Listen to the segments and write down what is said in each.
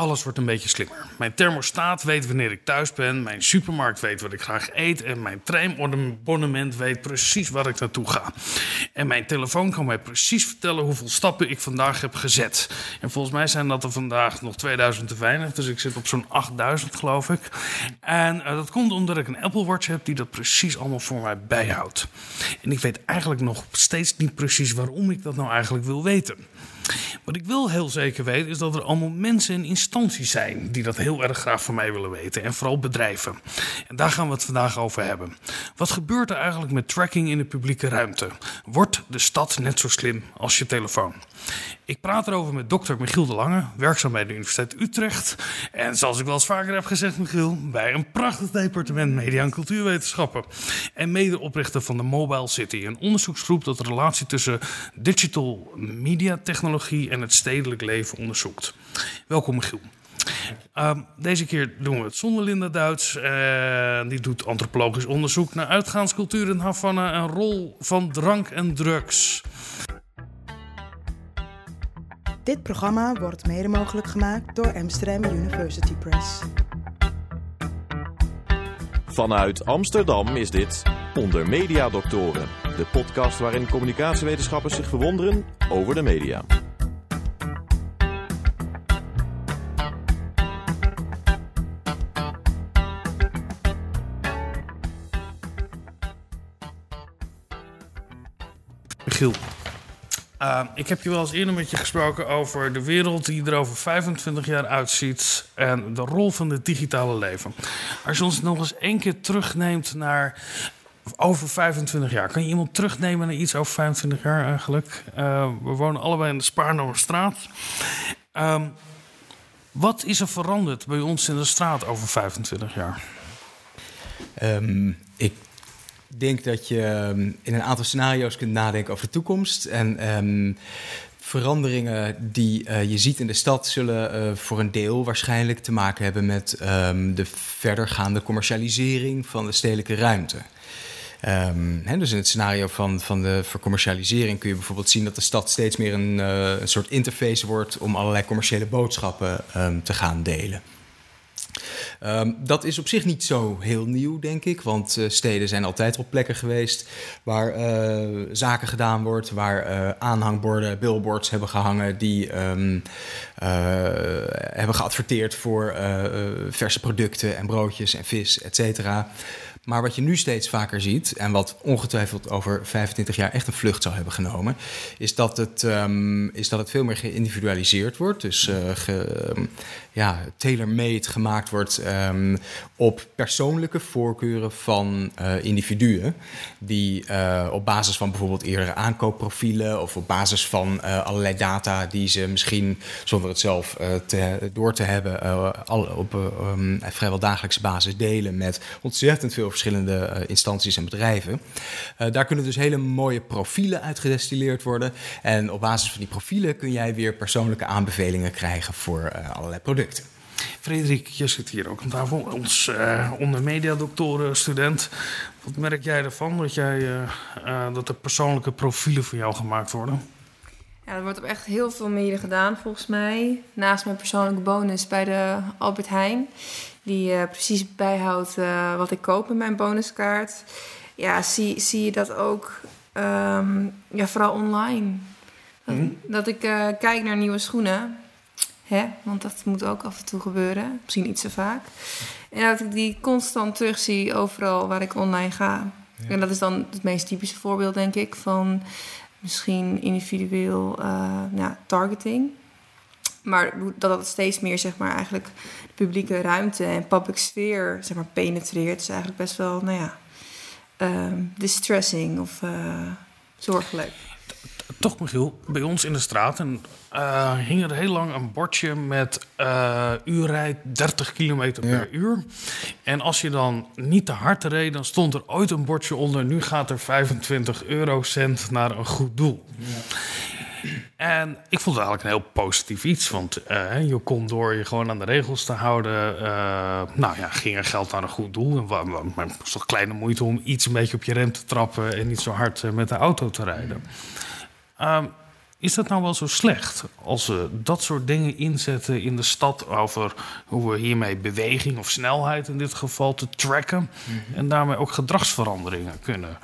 Alles wordt een beetje slimmer. Mijn thermostaat weet wanneer ik thuis ben. Mijn supermarkt weet wat ik graag eet. En mijn treinabonnement weet precies waar ik naartoe ga. En mijn telefoon kan mij precies vertellen hoeveel stappen ik vandaag heb gezet. En volgens mij zijn dat er vandaag nog 2000 te weinig. Dus ik zit op zo'n 8000 geloof ik. En uh, dat komt omdat ik een Apple Watch heb die dat precies allemaal voor mij bijhoudt. En ik weet eigenlijk nog steeds niet precies waarom ik dat nou eigenlijk wil weten. Wat ik wel heel zeker weet, is dat er allemaal mensen en instanties zijn die dat heel erg graag van mij willen weten. En vooral bedrijven. En daar gaan we het vandaag over hebben. Wat gebeurt er eigenlijk met tracking in de publieke ruimte? Wordt de stad net zo slim als je telefoon? Ik praat erover met dokter Michiel de Lange, werkzaam bij de Universiteit Utrecht. En zoals ik wel eens vaker heb gezegd, Michiel, bij een prachtig departement Media en Cultuurwetenschappen. En medeoprichter van de Mobile City, een onderzoeksgroep dat de relatie tussen digital media technologie en het stedelijk leven onderzoekt. Welkom, Michiel. Uh, deze keer doen we het zonder Linda Duits. Uh, die doet antropologisch onderzoek naar uitgaanscultuur in Havana en rol van drank en drugs. Dit programma wordt mede mogelijk gemaakt door Amsterdam University Press. Vanuit Amsterdam is dit Onder Media Doctoren, de podcast waarin communicatiewetenschappers zich verwonderen over de media. Michiel, uh, ik heb je wel eens eerder met je gesproken over de wereld die er over 25 jaar uitziet en de rol van het digitale leven. Als je ons nog eens één keer terugneemt naar over 25 jaar. Kan je iemand terugnemen naar iets over 25 jaar eigenlijk? Uh, we wonen allebei in de Spaarnomerstraat. Uh, wat is er veranderd bij ons in de straat over 25 jaar? Um, ik denk dat je ehm, in een aantal scenario's kunt nadenken over de toekomst. En um, veranderingen die uh, je ziet in de stad zullen uh, voor een deel waarschijnlijk te maken hebben met um, de verdergaande commercialisering van de stedelijke ruimte. Um, dus in het scenario van, van de vercommercialisering kun je bijvoorbeeld zien dat de stad steeds meer een, uh, een soort interface wordt om allerlei commerciële boodschappen te gaan delen. Um, dat is op zich niet zo heel nieuw, denk ik. Want uh, steden zijn altijd op plekken geweest waar uh, zaken gedaan wordt, waar uh, aanhangborden, billboards hebben gehangen die um, hebben geadverteerd voor verse producten en broodjes en vis, et cetera. Maar wat je nu steeds vaker ziet, en wat ongetwijfeld over 25 jaar echt een vlucht zou hebben genomen, is dat het, um, is dat het veel meer geïndividualiseerd wordt. Dus ge, um, ja, tailor-made gemaakt wordt um, op persoonlijke voorkeuren van uh, individuen. Die uh, op basis van bijvoorbeeld eerdere aankoopprofielen of op basis van allerlei data die ze misschien zonder het zelf te, door te hebben, al, op vrijwel dagelijkse basis delen met ontzettend veel verschillende uh, instanties en bedrijven. Uh, daar kunnen dus hele mooie profielen uit gedestilleerd worden. En op basis van die profielen kun jij weer persoonlijke aanbevelingen krijgen voor uh, allerlei producten. Frederik, je zit hier ook aan tafel, ons mediadoktoren student. Wat merk jij ervan dat, jij, dat er persoonlijke profielen voor jou gemaakt worden? Ja, er wordt op echt heel veel manieren gedaan volgens mij. Naast mijn persoonlijke bonus bij de Albert Heijn die uh, precies bijhoudt uh, wat ik koop in mijn bonuskaart. Ja, zie, zie je dat ook um, ja, vooral online. Dat, mm. dat ik uh, kijk naar nieuwe schoenen. Hè? Want dat moet ook af en toe gebeuren. Misschien niet zo vaak. En dat ik die constant terugzie overal waar ik online ga. Ja. En dat is dan het meest typische voorbeeld, denk ik, van misschien individueel ja, targeting. Maar dat het steeds meer, zeg maar, eigenlijk de publieke ruimte en public sfeer, zeg maar, penetreert, is eigenlijk best wel, nou ja, um, distressing of uh, zorgelijk. Toch, Michiel, bij ons in de straat en, uh, hing er heel lang een bordje met uh, uurrijd 30 kilometer per ja. uur. En als je dan niet te hard reed, dan stond er ooit een bordje onder. Nu gaat er 25 eurocent naar een goed doel. Ja. En ik vond het eigenlijk een heel positief iets. Want uh, je kon door je gewoon aan de regels te houden. Uh, nou ja, ging er geld naar een goed doel. En maar het was toch kleine moeite om iets een beetje op je rem te trappen. En niet zo hard uh, met de auto te rijden. Um, Is dat nou wel zo slecht als we dat soort dingen inzetten in de stad over hoe we hiermee beweging of snelheid in dit geval te tracken en daarmee ook gedragsveranderingen kunnen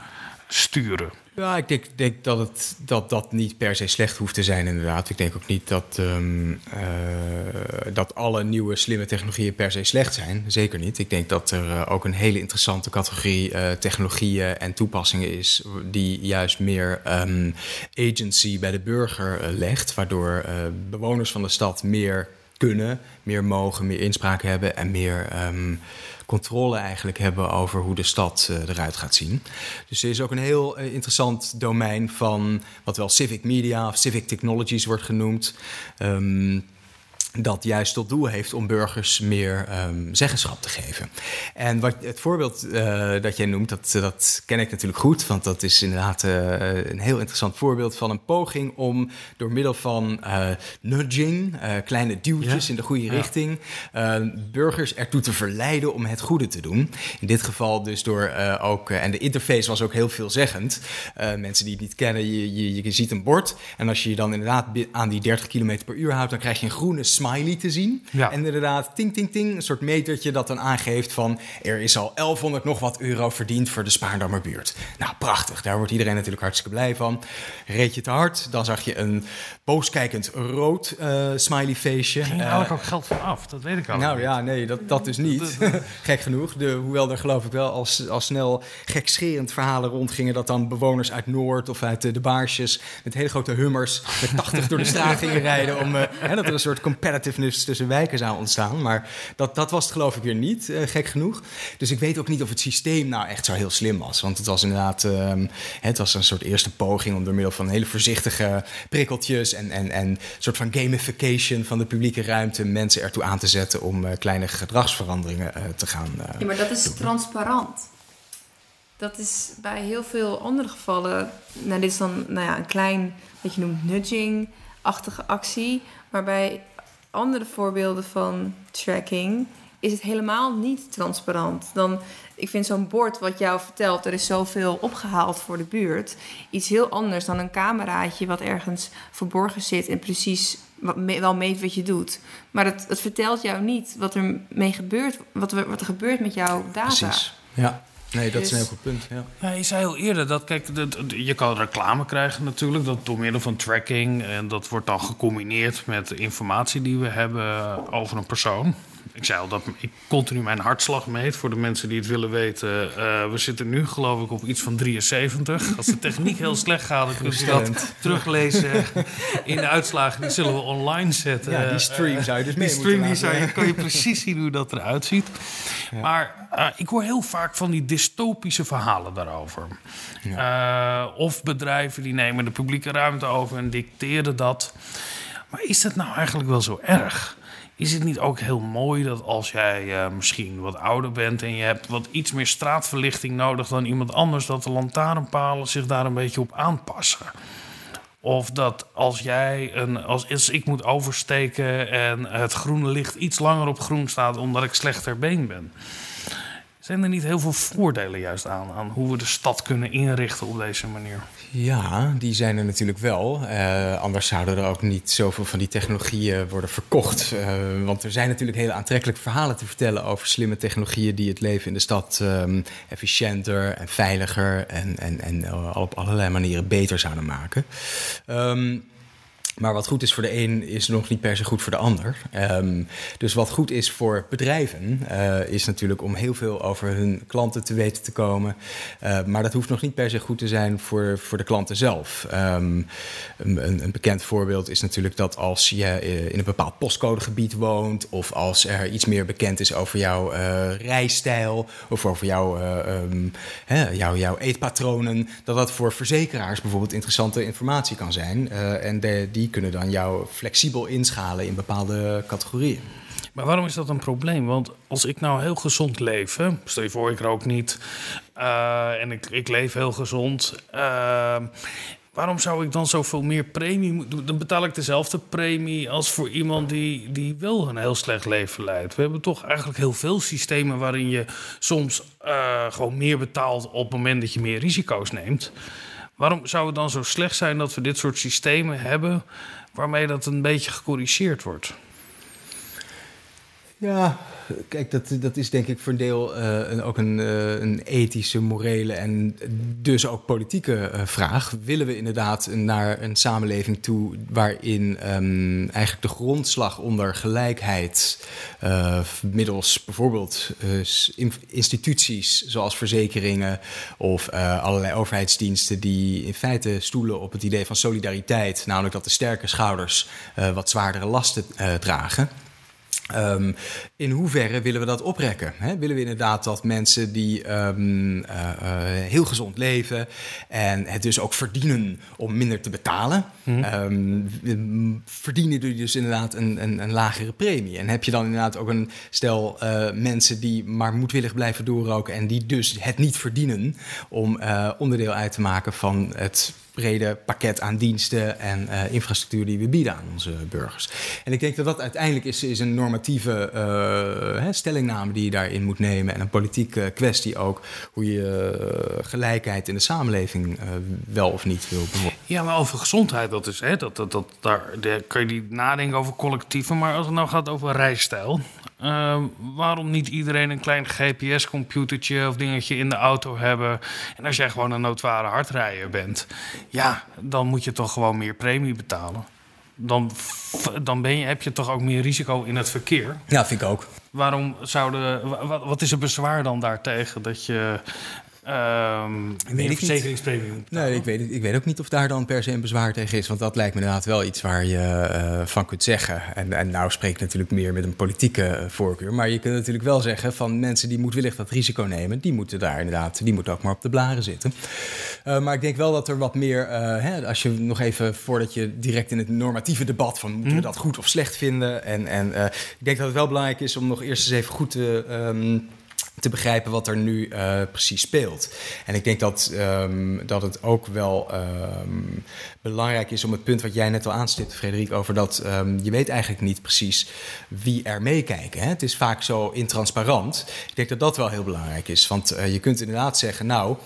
sturen? Ja, ik denk, dat, het, dat dat niet per se slecht hoeft te zijn, inderdaad. Ik denk ook niet dat, ehm, eh, dat alle nieuwe slimme technologieën per se slecht zijn. Zeker niet. Ik denk dat er eh, ook een hele interessante categorie eh, technologieën en toepassingen is, die juist meer ehm, agency bij de burger legt, waardoor bewoners van de stad meer meer mogen, meer inspraak hebben en meer. Ehm, controle eigenlijk hebben over hoe de stad uh, eruit gaat zien. Dus er is ook een heel uh, interessant domein van wat wel civic media of civic technologies wordt genoemd. Um, dat juist tot doel heeft om burgers meer um, zeggenschap te geven. En wat, het voorbeeld uh, dat jij noemt, dat, dat ken ik natuurlijk goed, want dat is inderdaad uh, een heel interessant voorbeeld van een poging om door middel van uh, nudging, kleine duwtjes ja. in de goede ja. richting, burgers ertoe te verleiden om het goede te doen. In dit geval dus door ook, en de interface was ook heel veelzeggend. mensen die het niet kennen, je, je, je ziet een bord en als je je dan inderdaad aan die 30 km per uur houdt, dan krijg je een groene smiley te zien. Ja. En inderdaad, ting, ting, ting, een soort metertje dat dan aangeeft van... er is al 1100 nog wat euro verdiend voor de Spaardammerbuurt. Nou, prachtig. Daar wordt iedereen natuurlijk hartstikke blij van. Reed je te hard, dan zag je een booskijkend rood uh, smiley feestje. Ging er eigenlijk uh, ook geld van af? Dat weet ik al. Nou ja, nee, dat, dat dus niet. Gek genoeg. De, hoewel er geloof ik wel als, als snel gekscherend verhalen rondgingen... dat dan bewoners uit Noord of uit de, de Baarsjes... met hele grote hummers met 80 door de straat gingen rijden... om uh, hè, dat er een soort competitiveness tussen wijken zou ontstaan. Maar dat, dat was het geloof ik weer niet, uh, gek genoeg. Dus ik weet ook niet of het systeem nou echt zo heel slim was. Want het was inderdaad um, het was een soort eerste poging... om door middel van hele voorzichtige prikkeltjes... en, en, en een soort van gamification van de publieke ruimte... mensen ertoe aan te zetten om uh, kleine gedragsveranderingen uh, te gaan Ja, maar dat is doen. transparant. Dat is bij heel veel andere gevallen... Nou, dit is dan nou ja, een klein, wat je noemt nudging-achtige actie... Maar bij andere voorbeelden van tracking is het helemaal niet transparant. Dan, ik vind zo'n bord wat jou vertelt, er is zoveel opgehaald voor de buurt, iets heel anders dan een cameraatje wat ergens verborgen zit en precies wat wel meet wat je doet. Maar het, het vertelt jou niet wat er mee gebeurt, wat, wat er gebeurt met jouw data. Precies. Ja. Nee, dat is een heel goed punt. Ja. Ja, je zei al eerder dat, kijk, dat, je kan reclame krijgen natuurlijk, dat door middel van tracking. En dat wordt dan gecombineerd met de informatie die we hebben over een persoon. Ik zei al dat ik continu mijn hartslag meet. Voor de mensen die het willen weten. Uh, we zitten nu geloof ik op iets van 73. Als de techniek heel slecht gaat, dan kun je dat teruglezen in de uitslagen. Die zullen we online zetten. Ja, die stream zou je dus mee Die stream die zou je, kan je precies zien hoe dat eruit ziet. Ja. Maar uh, ik hoor heel vaak van die dystopische verhalen daarover. Ja. Uh, of bedrijven die nemen de publieke ruimte over en dicteren dat. Maar is dat nou eigenlijk wel zo erg? Is het niet ook heel mooi dat als jij uh, misschien wat ouder bent en je hebt wat iets meer straatverlichting nodig dan iemand anders, dat de lantaarnpalen zich daar een beetje op aanpassen? Of dat als jij een, als ik moet oversteken en het groene licht iets langer op groen staat omdat ik slechter been ben. Zijn er niet heel veel voordelen juist aan, aan hoe we de stad kunnen inrichten op deze manier? Ja, die zijn er natuurlijk wel. Uh, anders zouden er ook niet zoveel van die technologieën worden verkocht. Uh, want er zijn natuurlijk hele aantrekkelijke verhalen te vertellen over slimme technologieën die het leven in de stad um, efficiënter en veiliger en, en, en uh, op allerlei manieren beter zouden maken. Um, maar wat goed is voor de een is nog niet per se goed voor de ander. Um, dus wat goed is voor bedrijven uh, is natuurlijk om heel veel over hun klanten te weten te komen. Uh, maar dat hoeft nog niet per se goed te zijn voor, voor de klanten zelf. Um, een, een, bekend voorbeeld is natuurlijk dat als je in een bepaald postcodegebied woont... of als er iets meer bekend is over jouw uh, rijstijl... of over jouw, hè, jouw, jouw eetpatronen... dat dat voor verzekeraars bijvoorbeeld interessante informatie kan zijn. en de, die kunnen dan jou flexibel inschalen in bepaalde categorieën. Maar waarom is dat een probleem? Want als ik nou heel gezond leef, stel je voor ik rook niet uh, en ik, ik leef heel gezond. Uh, waarom zou ik dan zoveel meer premie moeten? Dan betaal ik dezelfde premie als voor iemand die, die wel een heel slecht leven leidt. We hebben toch eigenlijk heel veel systemen waarin je soms uh, gewoon meer betaalt op het moment dat je meer risico's neemt. Waarom zou het dan zo slecht zijn dat we dit soort systemen hebben waarmee dat een beetje gecorrigeerd wordt? Ja, kijk, dat, dat is denk ik voor een deel een, ook een, uh, een, ethische, morele en dus ook politieke uh, vraag. Willen we inderdaad naar een samenleving toe waarin um, eigenlijk de grondslag onder gelijkheid middels bijvoorbeeld instituties zoals verzekeringen of allerlei overheidsdiensten die in feite stoelen op het idee van solidariteit, namelijk dat de sterke schouders wat zwaardere lasten dragen. Um, in hoeverre willen we dat oprekken? Hè? Willen we inderdaad dat mensen die um, uh, uh, heel gezond leven en het dus ook verdienen om minder te betalen, mm. um, verdienen die dus inderdaad een, een, een, lagere premie? En heb je dan inderdaad ook een stel uh, mensen die maar moedwillig blijven doorroken en die dus het niet verdienen om onderdeel uit te maken van het brede pakket aan diensten en uh, infrastructuur die we bieden aan onze burgers. En ik denk dat dat uiteindelijk is, is een normatieve hè, stellingname die je daarin moet nemen en een politieke kwestie ook, hoe je gelijkheid in de samenleving wel of niet wil bevorderen. Ja, maar over gezondheid, dat is, hè, dat, dat, dat, daar, daar kun je niet nadenken over collectieven, maar als het nou gaat over rijstijl, uh, waarom niet iedereen een klein GPS-computertje of dingetje in de auto hebben? En als jij gewoon een noodware hardrijder bent, ja, dan moet je toch gewoon meer premie betalen. Dan, dan ben je, heb je toch ook meer risico in het verkeer. Ja, vind ik ook. Waarom zouden. Wat, wat is het bezwaar dan daartegen dat je Um, weet ik verzekeringspremie Nee, ik weet, ik weet ook niet of daar dan per se een bezwaar tegen is. Want dat lijkt me inderdaad wel iets waar je uh, van kunt zeggen. En, en nou spreek ik natuurlijk meer met een politieke uh, voorkeur. Maar je kunt natuurlijk wel zeggen van mensen die moedwillig dat risico nemen... die moeten daar inderdaad, die moeten ook maar op de blaren zitten. Uh, maar ik denk wel dat er wat meer... Hè, als je nog even, voordat je direct in het normatieve debat... van moeten we mhm. dat goed of slecht vinden... en, en ik denk dat het wel belangrijk is om nog eerst eens even goed te... Um, te begrijpen wat er nu uh, precies speelt. En ik denk dat, um, dat het ook wel um, belangrijk is om het punt wat jij net al aanstipte, Frederik, over dat um, je weet eigenlijk niet precies wie er meekijken. Hè? Het is vaak zo intransparant. Ik denk dat dat wel heel belangrijk is. Want uh, je kunt inderdaad zeggen, nou,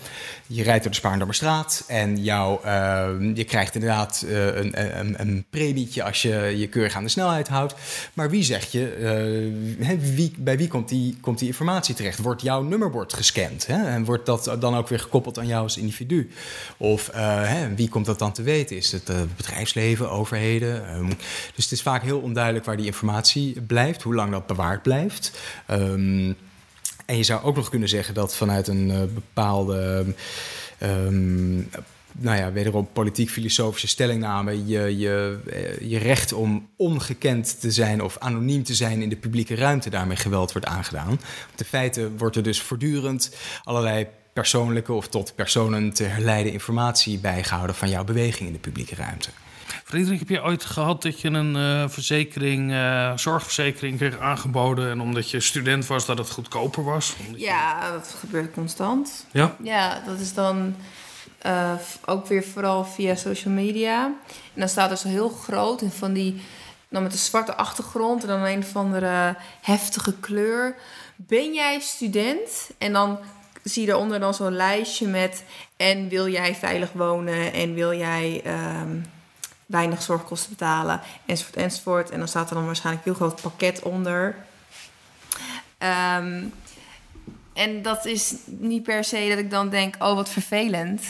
je rijdt door de Spaarndammerstraat en jou, uh, je krijgt inderdaad uh, een, een, een, premietje als je je keurig aan de snelheid houdt. Maar wie zegt je, wie, bij wie komt die, komt die informatie terecht? Wordt jouw nummerbord gescand? Hè? En wordt dat dan ook weer gekoppeld aan jou als individu? Of hè, wie komt dat dan te weten? Is het bedrijfsleven, overheden? Um, dus het is vaak heel onduidelijk waar die informatie blijft, hoe lang dat bewaard blijft. Um, en je zou ook nog kunnen zeggen dat vanuit een uh, bepaalde. Um, nou ja, wederom politiek-filosofische stellingname, je, je, eh, je recht om ongekend te zijn of anoniem te zijn in de publieke ruimte daarmee geweld wordt aangedaan. Op de feiten wordt er dus voortdurend allerlei persoonlijke of tot personen te herleiden informatie bijgehouden van jouw beweging in de publieke ruimte. Frederik, heb je ooit gehad dat je een uh, verzekering, uh, zorgverzekering kreeg aangeboden... en omdat je student was, dat het goedkoper was? Ja, dat gebeurt constant. Ja? Ja, dat is dan uh, ook weer vooral via social media. En dan staat er zo heel groot van die... dan met een zwarte achtergrond en dan een of andere heftige kleur... Ben jij student? En dan zie je eronder dan zo'n lijstje met... en wil jij veilig wonen en wil jij... Um, weinig zorgkosten betalen, enzovoort, enzovoort. En dan staat er dan waarschijnlijk een heel groot pakket onder. Um, en dat is niet per se dat ik dan denk, oh wat vervelend.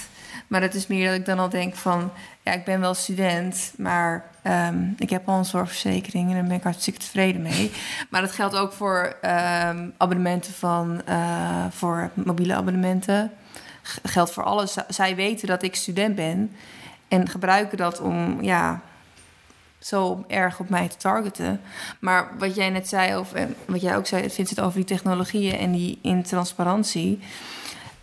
Maar het is meer dat ik dan al denk van, ja, ik ben wel student, maar um, ik heb al een zorgverzekering en daar ben ik hartstikke tevreden mee. Maar dat geldt ook voor um, abonnementen van, uh, voor mobiele abonnementen. Geldt voor alles. Zij weten dat ik student ben. En gebruiken dat om ja, zo erg op mij te targeten. Maar wat jij net zei over, wat jij ook zei, vindt het over die technologieën en die intransparantie.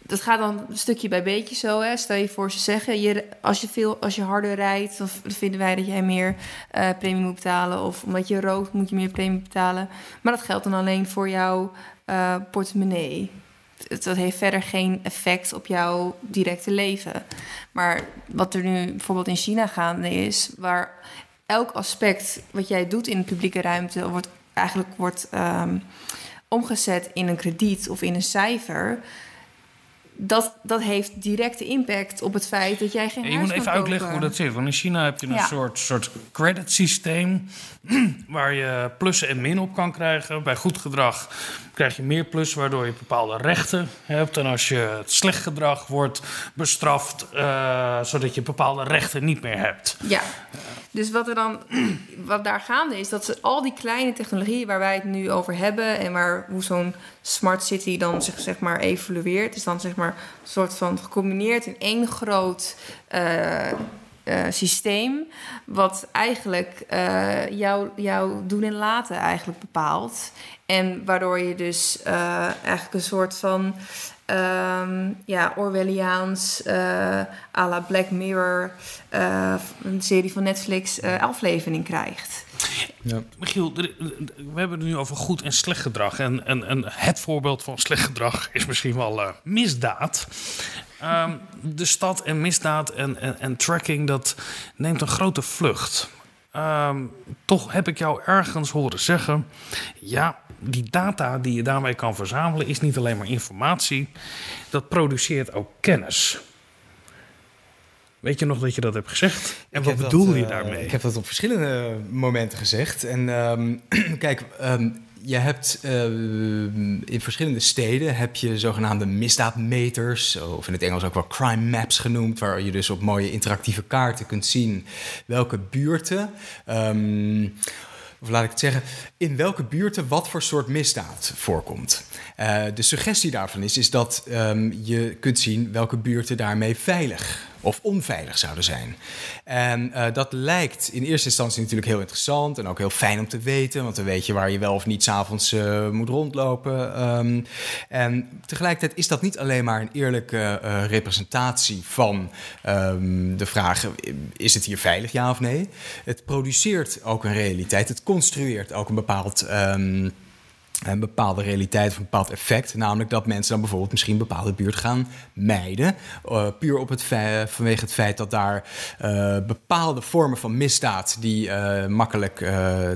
Dat gaat dan stukje bij beetje zo. Hè. Stel je voor, ze zeggen: je, als, je veel, als je harder rijdt, dan vinden wij dat jij meer uh, premie moet betalen. Of omdat je rookt, moet je meer premie betalen. Maar dat geldt dan alleen voor jouw uh, portemonnee dat heeft verder geen effect op jouw directe leven. Maar wat er nu bijvoorbeeld in China gaande is, waar elk aspect wat jij doet in de publieke ruimte wordt eigenlijk wordt um, omgezet in een krediet of in een cijfer. Dat, dat heeft directe impact op het feit dat jij geen huis je moet even uitleggen hoe dat zit. Want in China heb je een Ja. soort, soort credit systeem waar je plussen en min op kan krijgen. Bij goed gedrag krijg je meer plus, waardoor je bepaalde rechten hebt. En als je slecht gedrag wordt bestraft, eh, zodat je bepaalde rechten niet meer hebt. Ja, dus wat er dan, wat daar gaande is, dat ze al die kleine technologieën waar wij het nu over hebben en waar hoe zo'n smart city dan zich zeg maar evolueert, is dan zeg maar een soort van gecombineerd in één groot eh, eh, systeem, wat eigenlijk eh, jouw jouw doen en laten eigenlijk bepaalt. En waardoor je dus eh, eigenlijk een soort van ehm, ja, Orwelliaans, eh à la Black Mirror, eh, een serie van Netflix, eh aflevering krijgt. Michiel, er- we hebben het nu over goed en slecht gedrag. En, en, en het voorbeeld van slecht gedrag is misschien wel eh, misdaad. Ehm, de stad en misdaad en, en, en tracking, dat neemt een grote vlucht. Ehm, toch heb ik jou ergens horen zeggen... ja, die data die je daarmee kan verzamelen... is niet alleen maar informatie, dat produceert ook kennis. Weet je nog dat je dat hebt gezegd? En Ik wat dat, bedoel je eh, daarmee? Ik heb dat op verschillende momenten gezegd. En ehm, kijk, je hebt eh, in verschillende steden heb je zogenaamde misdaadmeters, of in het Engels ook wel crime maps genoemd, waar je dus op mooie interactieve kaarten kunt zien welke buurten. ehm, of laat ik het zeggen, in welke buurten wat voor soort misdaad voorkomt. Eh, de suggestie daarvan is, is dat ehm, je kunt zien welke buurten daarmee veilig of onveilig zouden zijn. En eh, dat lijkt in eerste instantie natuurlijk heel interessant en ook heel fijn om te weten, want dan weet je waar je wel of niet s'avonds avonds moet rondlopen. Ehm, en tegelijkertijd is dat niet alleen maar een eerlijke eh, representatie van ehm, de vraag: is het hier veilig, ja of nee? Het produceert ook een realiteit, het construeert ook een bepaald. ehm, een bepaalde realiteit of een bepaald effect. Namelijk dat mensen dan bijvoorbeeld misschien een bepaalde buurt gaan mijden. eh, puur op het vanwege het feit dat daar eh, bepaalde vormen van misdaad die eh, makkelijk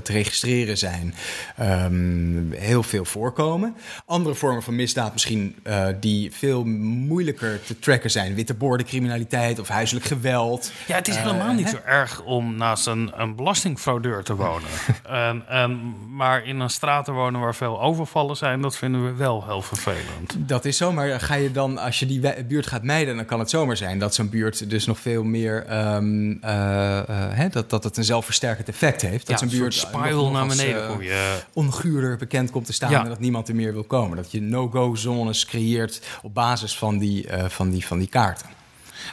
te registreren zijn, ehm, heel veel voorkomen. Andere vormen van misdaad misschien die veel moeilijker te tracken zijn. Witteboordencriminaliteit of huiselijk geweld. Ja, het is helemaal niet hè? zo erg om naast een, een belastingfraudeur te wonen. en, en, maar in een straat te wonen waar veel overvallen zijn, dat vinden we wel heel vervelend. Dat is zo, maar ga je dan, als je die buurt gaat mijden, dan kan het zomaar zijn dat zo'n buurt dus nog veel meer, ehm, eh, eh, hè, dat, dat het een zelfversterkend effect heeft. Dat ja, zo'n een buurt spiral naar als, beneden eh, je. onguurder bekend komt te staan Ja. en dat niemand er meer wil komen. Dat je no-go zones creëert op basis van die, van die, van die kaarten.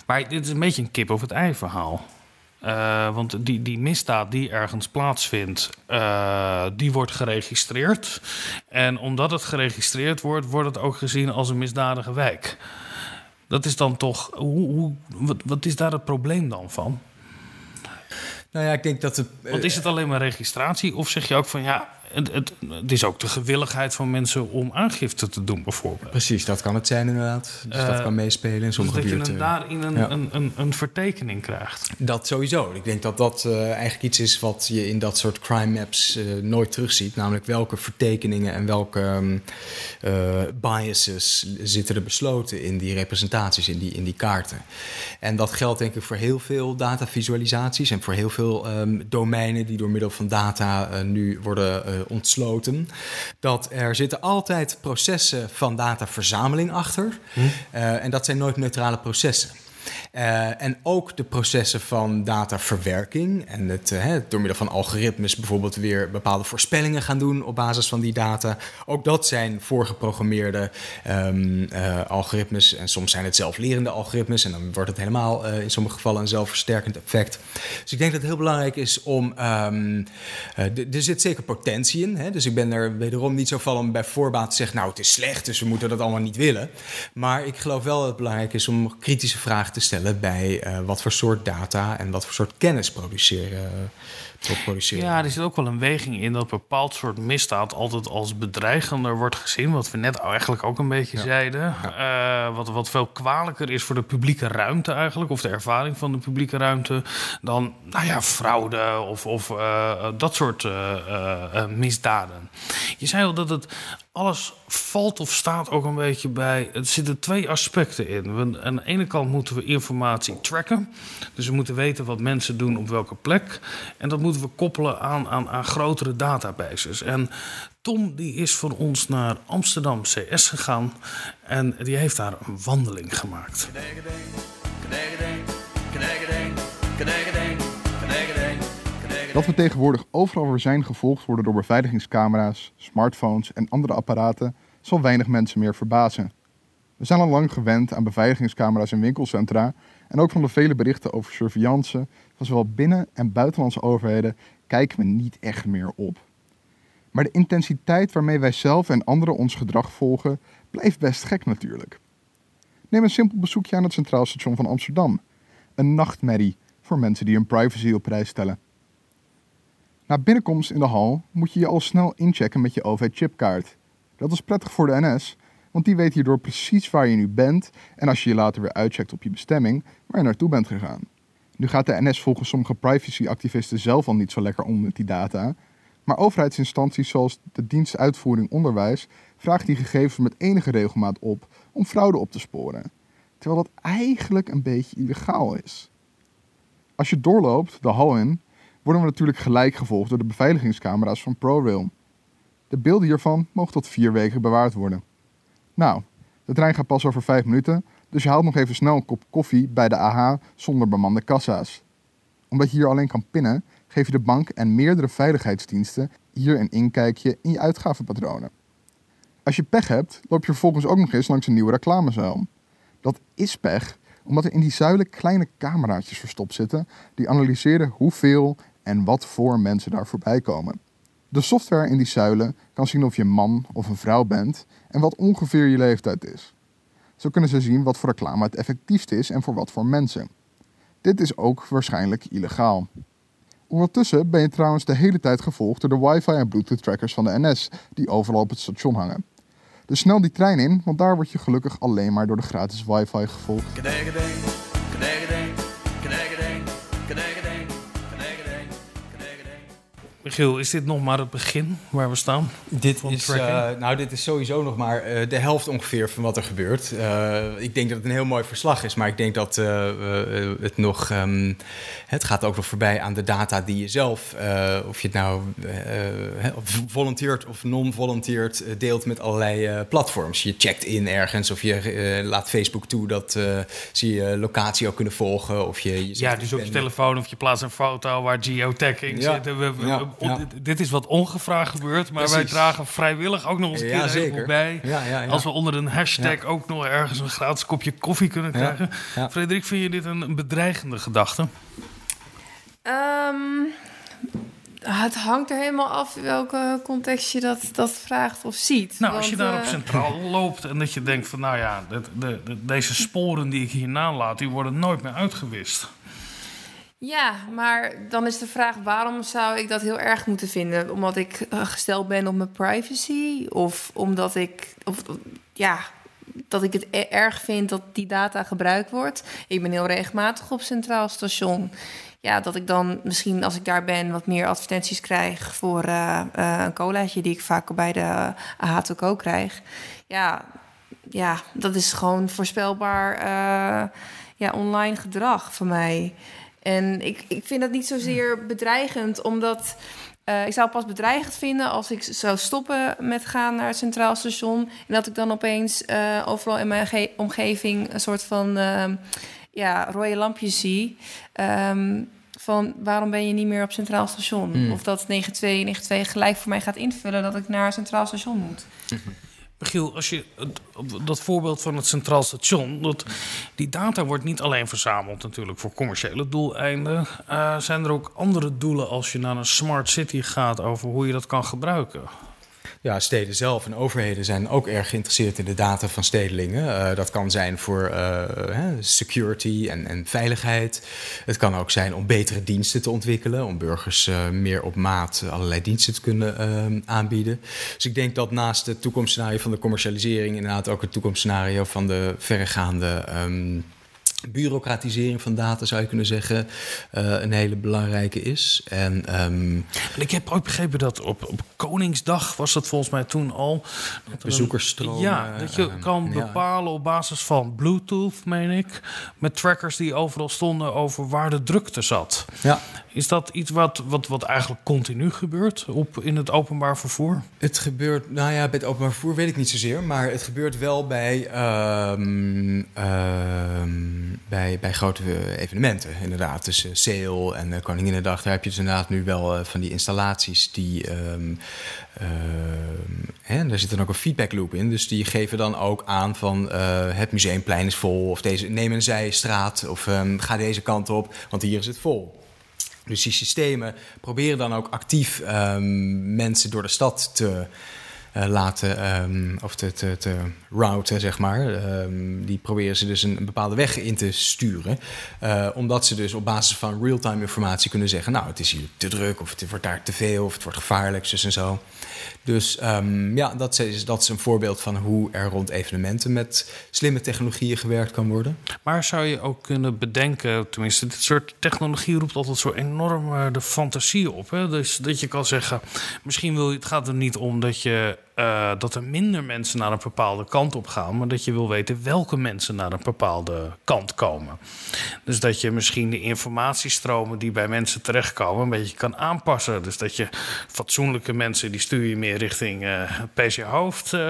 Maar dit is een beetje een kip of het ei verhaal. Eh, want die, die misdaad die ergens plaatsvindt, eh, die wordt geregistreerd. En omdat het geregistreerd wordt, wordt het ook gezien als een misdadige wijk. Dat is dan toch. Hoe, hoe, wat, wat is daar het probleem dan van? Nou ja, ik denk dat de, Want is het alleen maar registratie? Of zeg je ook van ja, het, het, het is ook de gewilligheid van mensen om aangifte te doen, bijvoorbeeld? Precies, dat kan het zijn inderdaad. Dus dat Eh, kan meespelen in Dus sommige dat je een, daarin een, Ja. een, een, een vertekening krijgt. Dat sowieso. Ik denk dat dat eh, eigenlijk iets is wat je in dat soort crime maps eh, nooit terugziet. Namelijk welke vertekeningen en welke ehm, eh, biases zitten er besloten in die representaties, in die, in die kaarten. En dat geldt denk ik voor heel veel datavisualisaties en voor heel veel ehm, domeinen die door middel van data eh, nu worden eh, ontsloten. Dat er zitten altijd processen van dataverzameling achter. Eh, en dat zijn nooit neutrale processen. Eh, en ook de processen van dataverwerking en het, eh, door middel van algoritmes bijvoorbeeld weer bepaalde voorspellingen gaan doen op basis van die data. Ook dat zijn voorgeprogrammeerde ehm, eh, algoritmes en soms zijn het zelflerende algoritmes en dan wordt het helemaal in sommige gevallen een zelfversterkend effect. Dus ik denk dat het heel belangrijk is om. ehm, eh, er zit zeker potentie in, hè? dus ik ben er wederom niet zo van om bij voorbaat te zeggen, nou het is slecht, dus we moeten dat allemaal niet willen. Maar ik geloof wel dat het belangrijk is om kritische vragen te stellen bij eh, wat voor soort data en wat voor soort kennis produceren. pro- produceren. Ja, er zit ook wel een weging in dat bepaald soort misdaad altijd als bedreigender wordt gezien. Wat we net eigenlijk ook een beetje zeiden. Eh, wat, wat veel kwalijker is voor de publieke ruimte eigenlijk, of de ervaring van de publieke ruimte, dan nou ja, fraude of, of eh, dat soort eh, eh, eh, misdaden. Je zei al dat het alles valt of staat ook een beetje bij. Er zitten twee aspecten in. Aan de ene kant moeten we informatie tracken. Dus we moeten weten wat mensen doen op welke plek. En dat moeten we koppelen aan, aan, aan grotere databases. En Tom die is voor ons naar Amsterdam CS gegaan. En die heeft daar een wandeling gemaakt. Dat we tegenwoordig overal weer zijn gevolgd worden door beveiligingscamera's, smartphones en andere apparaten, zal weinig mensen meer verbazen. We zijn al lang gewend aan beveiligingscamera's in winkelcentra en ook van de vele berichten over surveillance van zowel binnen- en buitenlandse overheden kijken we niet echt meer op. Maar de intensiteit waarmee wij zelf en anderen ons gedrag volgen, blijft best gek natuurlijk. Neem een simpel bezoekje aan het Centraal Station van Amsterdam. Een nachtmerrie voor mensen die hun privacy op prijs stellen. Na binnenkomst in de hal moet je je al snel inchecken met je OV-chipkaart. Dat is prettig voor de NS, want die weet hierdoor precies waar je nu bent en als je je later weer uitcheckt op je bestemming, waar je naartoe bent gegaan. Nu gaat de NS volgens sommige privacyactivisten zelf al niet zo lekker om met die data, maar overheidsinstanties zoals de dienst uitvoering onderwijs vraagt die gegevens met enige regelmaat op om fraude op te sporen. Terwijl dat eigenlijk een beetje illegaal is. Als je doorloopt de hal in, worden we natuurlijk gelijk gevolgd door de beveiligingscamera's van ProRail. De beelden hiervan mogen tot vier weken bewaard worden. Nou, de trein gaat pas over vijf minuten, dus je haalt nog even snel een kop koffie bij de AH zonder bemande kassa's. Omdat je hier alleen kan pinnen, geef je de bank en meerdere veiligheidsdiensten hier een inkijkje in je uitgavenpatronen. Als je pech hebt, loop je vervolgens ook nog eens langs een nieuwe reclamezuil. Dat is pech, omdat er in die zuilen kleine cameraatjes verstopt zitten die analyseren hoeveel en wat voor mensen daar voorbij komen. De software in die zuilen kan zien of je man of een vrouw bent en wat ongeveer je leeftijd is. Zo kunnen ze zien wat voor reclame het effectiefst is en voor wat voor mensen. Dit is ook waarschijnlijk illegaal. Ondertussen ben je trouwens de hele tijd gevolgd door de wifi en bluetooth trackers van de NS die overal op het station hangen. Dus snel die trein in, want daar word je gelukkig alleen maar door de gratis wifi gevolgd. Michiel, is dit nog maar het begin waar we staan? Dit is, eh, nou, dit is sowieso nog maar eh, de helft ongeveer van wat er gebeurt. Eh, ik denk dat het een heel mooi verslag is, maar ik denk dat het nog. ehm, het gaat ook nog voorbij aan de data die je zelf, of je het nou volunteert of non-volunteert, deelt met allerlei platforms. Je checkt in ergens of je laat Facebook toe dat ze je locatie ook kunnen volgen. Of je, je Ja, dus op je telefoon of je plaatst een foto waar geotagging Ja. zit. We- we- Ja, ja. dit- Dit is wat ongevraagd gebeurt, maar wij dragen vrijwillig ook nog eens een keer Ja, zeker. bij. Ja, ja, ja. Als we onder een hashtag ook nog ergens een gratis kopje koffie kunnen krijgen. ja. Frederik, vind je dit een, een bedreigende gedachte? Ehm, het hangt er helemaal af welke context je dat, dat vraagt of ziet. Nou, als je daar op eh, centraal loopt en dat je denkt van... nou ja, de, de, de- deze sporen die ik hier nalaat, die worden nooit meer uitgewist. Ja, maar dan is de vraag: waarom zou ik dat heel erg moeten vinden? Omdat ik eh, gesteld ben op mijn privacy? Of omdat ik. Of, ja, dat ik het e- erg vind dat die data gebruikt wordt. Ik ben heel regelmatig op Centraal Station. Ja, dat ik dan misschien als ik daar ben wat meer advertenties krijg voor eh, eh, een colaatje die ik vaak bij de AH krijg. Ja, ja, dat is gewoon voorspelbaar ja, online gedrag van mij. En ik, ik vind dat niet zozeer bedreigend, omdat eh, ik zou pas bedreigend vinden als ik zou stoppen met gaan naar het Centraal Station. En dat ik dan opeens eh, overal in mijn ge- omgeving een soort van ehm, ja, rode lampjes zie. Ehm, van waarom ben je niet meer op Centraal Station? Hmm. Of dat 9292 gelijk voor mij gaat invullen dat ik naar Centraal Station moet. Michiel, als je dat voorbeeld van het Centraal Station, dat, die data wordt niet alleen verzameld natuurlijk voor commerciële doeleinden. Eh, zijn er ook andere doelen als je naar een smart city gaat over hoe je dat kan gebruiken? Ja, steden zelf en overheden zijn ook erg geïnteresseerd in de data van stedelingen. Eh, dat kan zijn voor eh, security en, en veiligheid. Het kan ook zijn om betere diensten te ontwikkelen, om burgers eh, meer op maat allerlei diensten te kunnen aanbieden. Dus ik denk dat naast het toekomstscenario van de commercialisering inderdaad ook het toekomstscenario van de verregaande. ehm, bureaucratisering van data, zou je kunnen zeggen, uh, een hele belangrijke is. En, um, ik heb ook begrepen dat op, op Koningsdag was dat volgens mij toen al. Bezoekersstroom. Ja, dat je kan bepalen op basis van Bluetooth, meen ik, met trackers die overal stonden over waar de drukte zat. Ja. Is dat iets wat, wat, wat eigenlijk continu gebeurt op, in het openbaar vervoer? Het gebeurt, nou ja, bij het openbaar vervoer weet ik niet zozeer, maar het gebeurt wel bij. Um, bij, bij grote eh, evenementen, inderdaad. Dus Sale en Koninginnedag, daar heb je dus inderdaad nu wel van die installaties die... Hè, daar zit dan ook een feedback loop in. Dus die geven dan ook aan van het museumplein is vol... of deze, neem een zijstraat of ga deze kant op, want hier is het vol. Dus die systemen proberen dan ook actief um, mensen door de stad te uh, laten, um, of te, te, te routen, zeg maar. Um, die proberen ze dus een, bepaalde weg in te sturen. Uh, omdat ze dus op basis van real-time informatie kunnen zeggen... nou, het is hier te druk, of het wordt daar te veel, of het wordt gevaarlijk, dus en zo. Dus um, ja, dat is, dat is een voorbeeld van hoe er rond evenementen... met slimme technologieën gewerkt kan worden. Maar zou je ook kunnen bedenken... tenminste, dit soort technologie roept altijd zo enorm uh, de fantasie op. Hè? Dus dat je kan zeggen, misschien wil je... het gaat er niet om dat je uh, dat er minder mensen naar een bepaalde kant op gaan, maar dat je wil weten welke mensen naar een bepaalde kant komen. Dus dat je misschien de informatiestromen die bij mensen terechtkomen een beetje kan aanpassen. Dus dat je fatsoenlijke mensen die stuur je meer richting uh, het PC hoofd. Uh,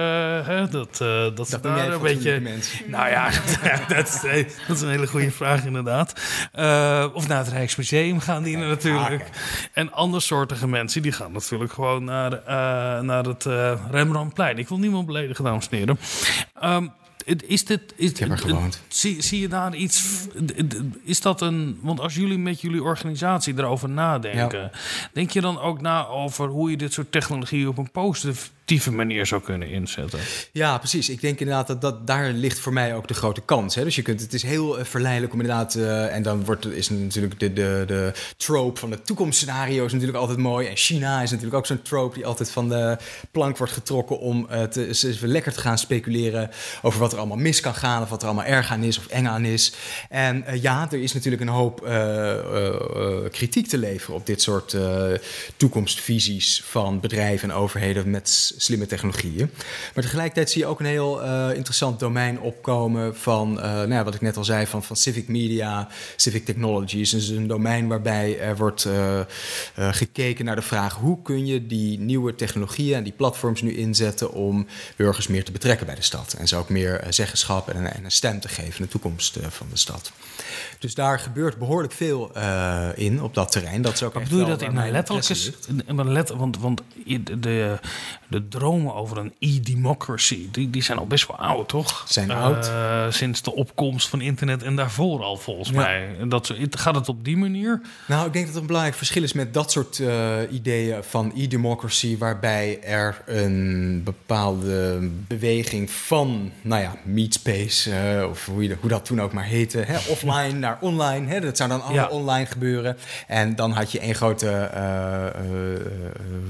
hè, dat, dat, dat daar een beetje. Mensen. Nou ja, dat, is, dat is een hele goede vraag inderdaad. of naar het Rijksmuseum gaan die natuurlijk. En andersoortige mensen die gaan natuurlijk gewoon naar, naar het Rembrandtplein. Ik wil niemand beledigen, dames en heren. Um, is dit, is, ik heb er gewoond. Zie, zie je daar iets... Is dat een... Want als jullie met jullie organisatie erover nadenken... Ja. denk je dan ook na over hoe je dit soort technologie op een manier zou kunnen inzetten. Ja, precies. Ik denk inderdaad dat, dat daar ligt voor mij ook de grote kans. Hè? Dus je kunt, het is heel uh, verleidelijk om inderdaad, uh, en dan wordt, is natuurlijk de, de, de trope van de toekomstscenario's natuurlijk altijd mooi. En China is natuurlijk ook zo'n trope die altijd van de plank wordt getrokken om uh, te, lekker te gaan speculeren over wat er allemaal mis kan gaan, of wat er allemaal erg aan is of eng aan is. En ja, er is natuurlijk een hoop kritiek te leveren op dit soort toekomstvisies van bedrijven en overheden met slimme technologieën. Maar tegelijkertijd zie je ook een heel uh, interessant domein opkomen van, uh, nou ja, wat ik net al zei, van, civic media, civic technologies. Dus een domein waarbij er wordt uh, gekeken naar de vraag hoe kun je die nieuwe technologieën en die platforms nu inzetten om burgers meer te betrekken bij de stad. En ze ook meer zeggenschap en, en, een stem te geven in de toekomst van de stad. Dus daar gebeurt behoorlijk veel in op dat terrein. Dat is ook bedoel je dat in nou letterlijk is? Let, want, want de, de, de dromen over een e-democracy, die, die zijn al best wel oud, toch? Zijn uh, oud. Sinds de opkomst van internet en daarvoor al, volgens ja. mij. Dat, gaat het op die manier? Nou, ik denk dat er een belangrijk verschil is met dat soort uh, ideeën van e-democracy, waarbij er een bepaalde beweging van, nou ja, meetspace, uh, of hoe, je, hoe dat toen ook maar heette, hè, offline naar online. Hè, dat zou dan allemaal ja. online gebeuren. En dan had je één grote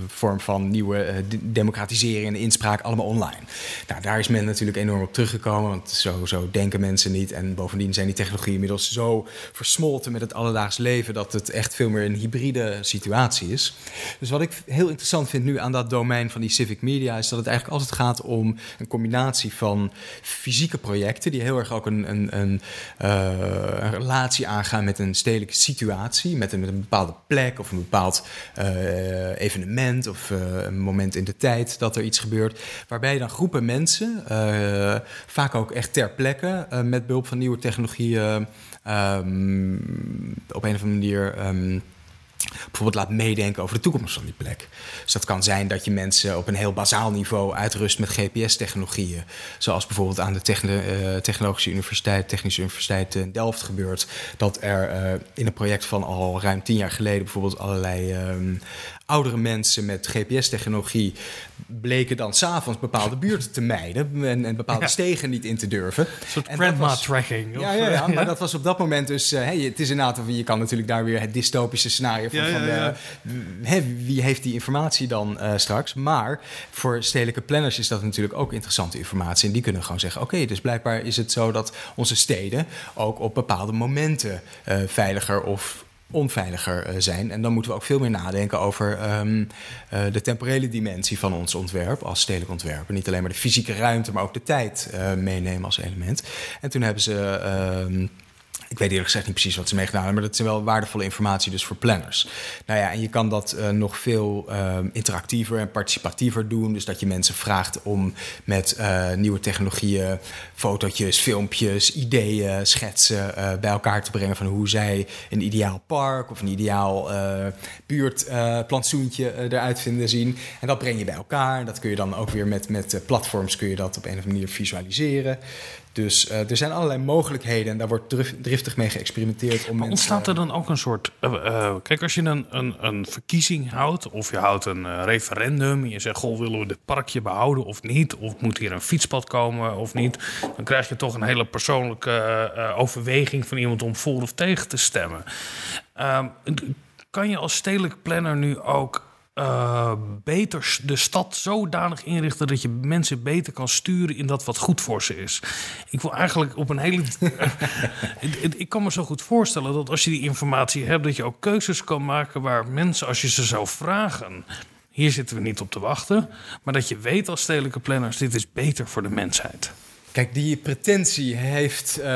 vorm van nieuwe democratisering en inspraak allemaal online. Nou, daar is men natuurlijk enorm op teruggekomen, want zo, zo denken mensen niet. En bovendien zijn die technologieën inmiddels zo versmolten met het alledaags leven dat het echt veel meer een hybride situatie is. Dus wat ik heel interessant vind nu aan dat domein van die civic media is dat het eigenlijk altijd gaat om een combinatie van fysieke projecten die heel erg ook een, een, een, uh, een relatie aangaan met een stedelijke situatie, met een, met een bepaalde plek of een bepaald uh, evenement of uh, een moment in de tijd dat er iets gebeurt. Waarbij dan groepen mensen, uh, vaak ook echt ter plekke, met behulp van nieuwe technologieën, um, op een of andere manier. Um, bijvoorbeeld laat meedenken over de toekomst van die plek. Dus dat kan zijn dat je mensen op een heel bazaal niveau uitrust met GPS-technologieën. Zoals bijvoorbeeld aan de uh, Technologische Universiteit, Technische Universiteit in Delft gebeurt. Dat er uh, in een project van al ruim tien jaar geleden bijvoorbeeld allerlei um, oudere mensen met GPS-technologie bleken dan s'avonds bepaalde buurten te mijden en, en bepaalde Ja. stegen niet in te durven. Een soort En dat grandma was- tracking. of, Ja, ja, ja, maar dat was op dat moment dus... eh, hey, het is inderdaad, je kan natuurlijk daar weer het dystopische scenario van... Ja, ja, van eh, wie heeft die informatie dan eh, straks? Maar voor stedelijke planners is dat natuurlijk ook interessante informatie. En die kunnen gewoon zeggen, oké, dus blijkbaar is het zo dat onze steden... ook op bepaalde momenten veiliger of onveiliger eh, zijn. En dan moeten we ook veel meer nadenken over ehm, eh, de temporele dimensie van ons ontwerp als stedelijk ontwerper. Niet alleen maar de fysieke ruimte, maar ook de tijd eh, meenemen als element. En toen hebben ze. ehm, ik weet eerlijk gezegd niet precies wat ze meegedaan hebben, maar dat is wel waardevolle informatie dus voor planners. Nou ja, en je kan dat eh, nog veel ehm, interactiever en participatiever doen. Dus dat je mensen vraagt om met eh, nieuwe technologieën fotootjes, filmpjes, ideeën, schetsen eh, bij elkaar te brengen van hoe zij een ideaal park of een ideaal buurtplantsoentje eruit vinden zien. En dat breng je bij elkaar. Dat kun je dan ook weer met, met platforms kun je dat op een of andere manier visualiseren. Dus eh, er zijn allerlei mogelijkheden en daar wordt drif- driftig mee geëxperimenteerd. Om Maar ontstaat er dan ook een soort. eh, eh, kijk, als je een, een, een verkiezing houdt, of je houdt een eh, referendum. en je zegt: Goh, willen we dit parkje behouden of niet? Of moet hier een fietspad komen of niet? Dan krijg je toch een hele persoonlijke eh, eh, overweging van iemand om voor of tegen te stemmen. Ehm, kan je als stedelijk planner nu ook. Eh, beter de stad zodanig inrichten dat je mensen beter kan sturen in dat wat goed voor ze is. Ik wil eigenlijk op een hele. Ik kan me zo goed voorstellen dat als je die informatie hebt, dat je ook keuzes kan maken waar mensen, als je ze zou vragen. Hier zitten we niet op te wachten. Maar dat je weet als stedelijke planners, dit is beter voor de mensheid. Kijk, die pretentie heeft eh,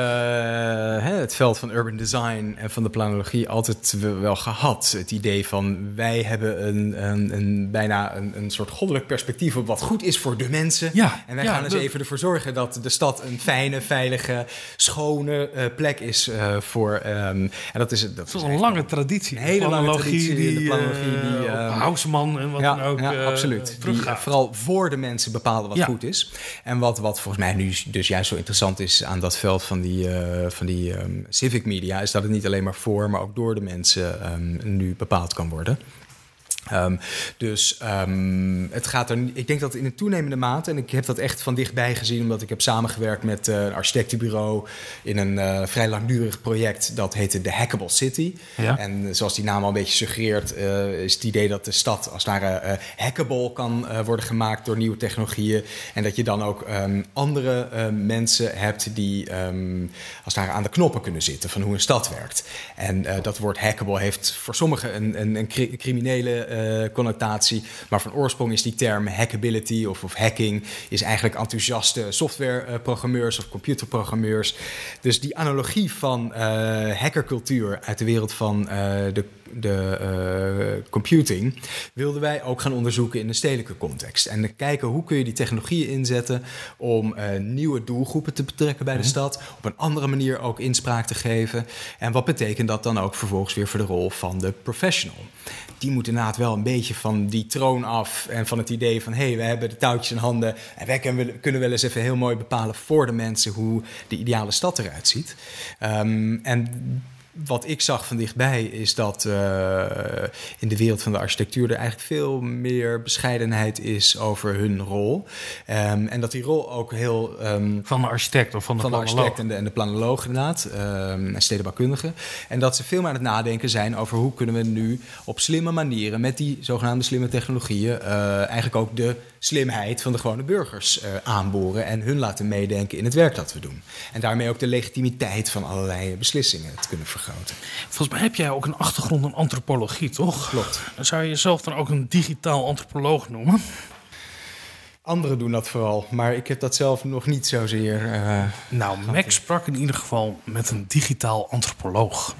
het veld van urban design en van de planologie altijd wel gehad. Het idee van wij hebben een, een, een bijna een, een soort goddelijk perspectief op wat goed is voor de mensen. Ja, en wij ja, gaan eens de- even ervoor zorgen dat de stad een fijne, veilige, schone eh, plek is eh, voor. ehm, en dat is, dat Dat is is een lange traditie. Een hele lange traditie in de die, planologie die, eh, op eh, Houseman en wat ja, dan ook. ja, absoluut. Die vooral voor de mensen bepalen wat goed is. En wat, wat volgens mij nu dus juist zo interessant is aan dat veld van die, eh, van die ehm, civic media, is dat het niet alleen maar voor, maar ook door de mensen ehm, nu bepaald kan worden. Ehm, dus ehm, het gaat er. Ik denk dat in een toenemende mate, en ik heb dat echt van dichtbij gezien, omdat ik heb samengewerkt met eh, een architectenbureau in een eh, vrij langdurig project dat heette The Hackable City. Ja. En eh, zoals die naam al een beetje suggereert, is het idee dat de stad als het ware hackable kan worden gemaakt door nieuwe technologieën. En dat je dan ook ehm, andere mensen hebt die als het ware aan de knoppen kunnen zitten van hoe een stad werkt. En dat woord hackable heeft voor sommigen een, een, een cri- criminele connotatie. Maar van oorsprong is die term hackability of, of hacking is eigenlijk enthousiaste softwareprogrammeurs of computerprogrammeurs. Dus die analogie van eh, hackercultuur uit de wereld van eh, de, de eh, computing wilden wij ook gaan onderzoeken in een stedelijke context. En kijken hoe kun je die technologieën inzetten om eh, nieuwe doelgroepen te betrekken bij de stad. Op een andere manier ook inspraak te geven. En wat betekent dat dan ook vervolgens weer voor de rol van de professional? Die moet inderdaad wel een beetje van die troon af en van het idee van hé, hey, we hebben de touwtjes in handen en wij kunnen, wel eens even heel mooi bepalen voor de mensen hoe de ideale stad eruit ziet. Ehm, en wat ik zag van dichtbij is dat eh, in de wereld van de architectuur er eigenlijk veel meer bescheidenheid is over hun rol. Ehm, en dat die rol ook heel ehm, Van de architect of van de van de architect en de, en de planoloog inderdaad, ehm, en stedenbouwkundige. En dat ze veel meer aan het nadenken zijn over hoe kunnen we nu op slimme manieren met die zogenaamde slimme technologieën eh, eigenlijk ook de slimheid van de gewone burgers eh, aanboren en hun laten meedenken in het werk dat we doen. En daarmee ook de legitimiteit van allerlei beslissingen te kunnen vergroten. Volgens mij heb jij ook een achtergrond in antropologie, toch? Klopt. Zou je jezelf dan ook een digitaal antropoloog noemen? Anderen doen dat vooral, maar ik heb dat zelf nog niet zozeer. eh Nou, Max sprak in ieder geval met een digitaal antropoloog.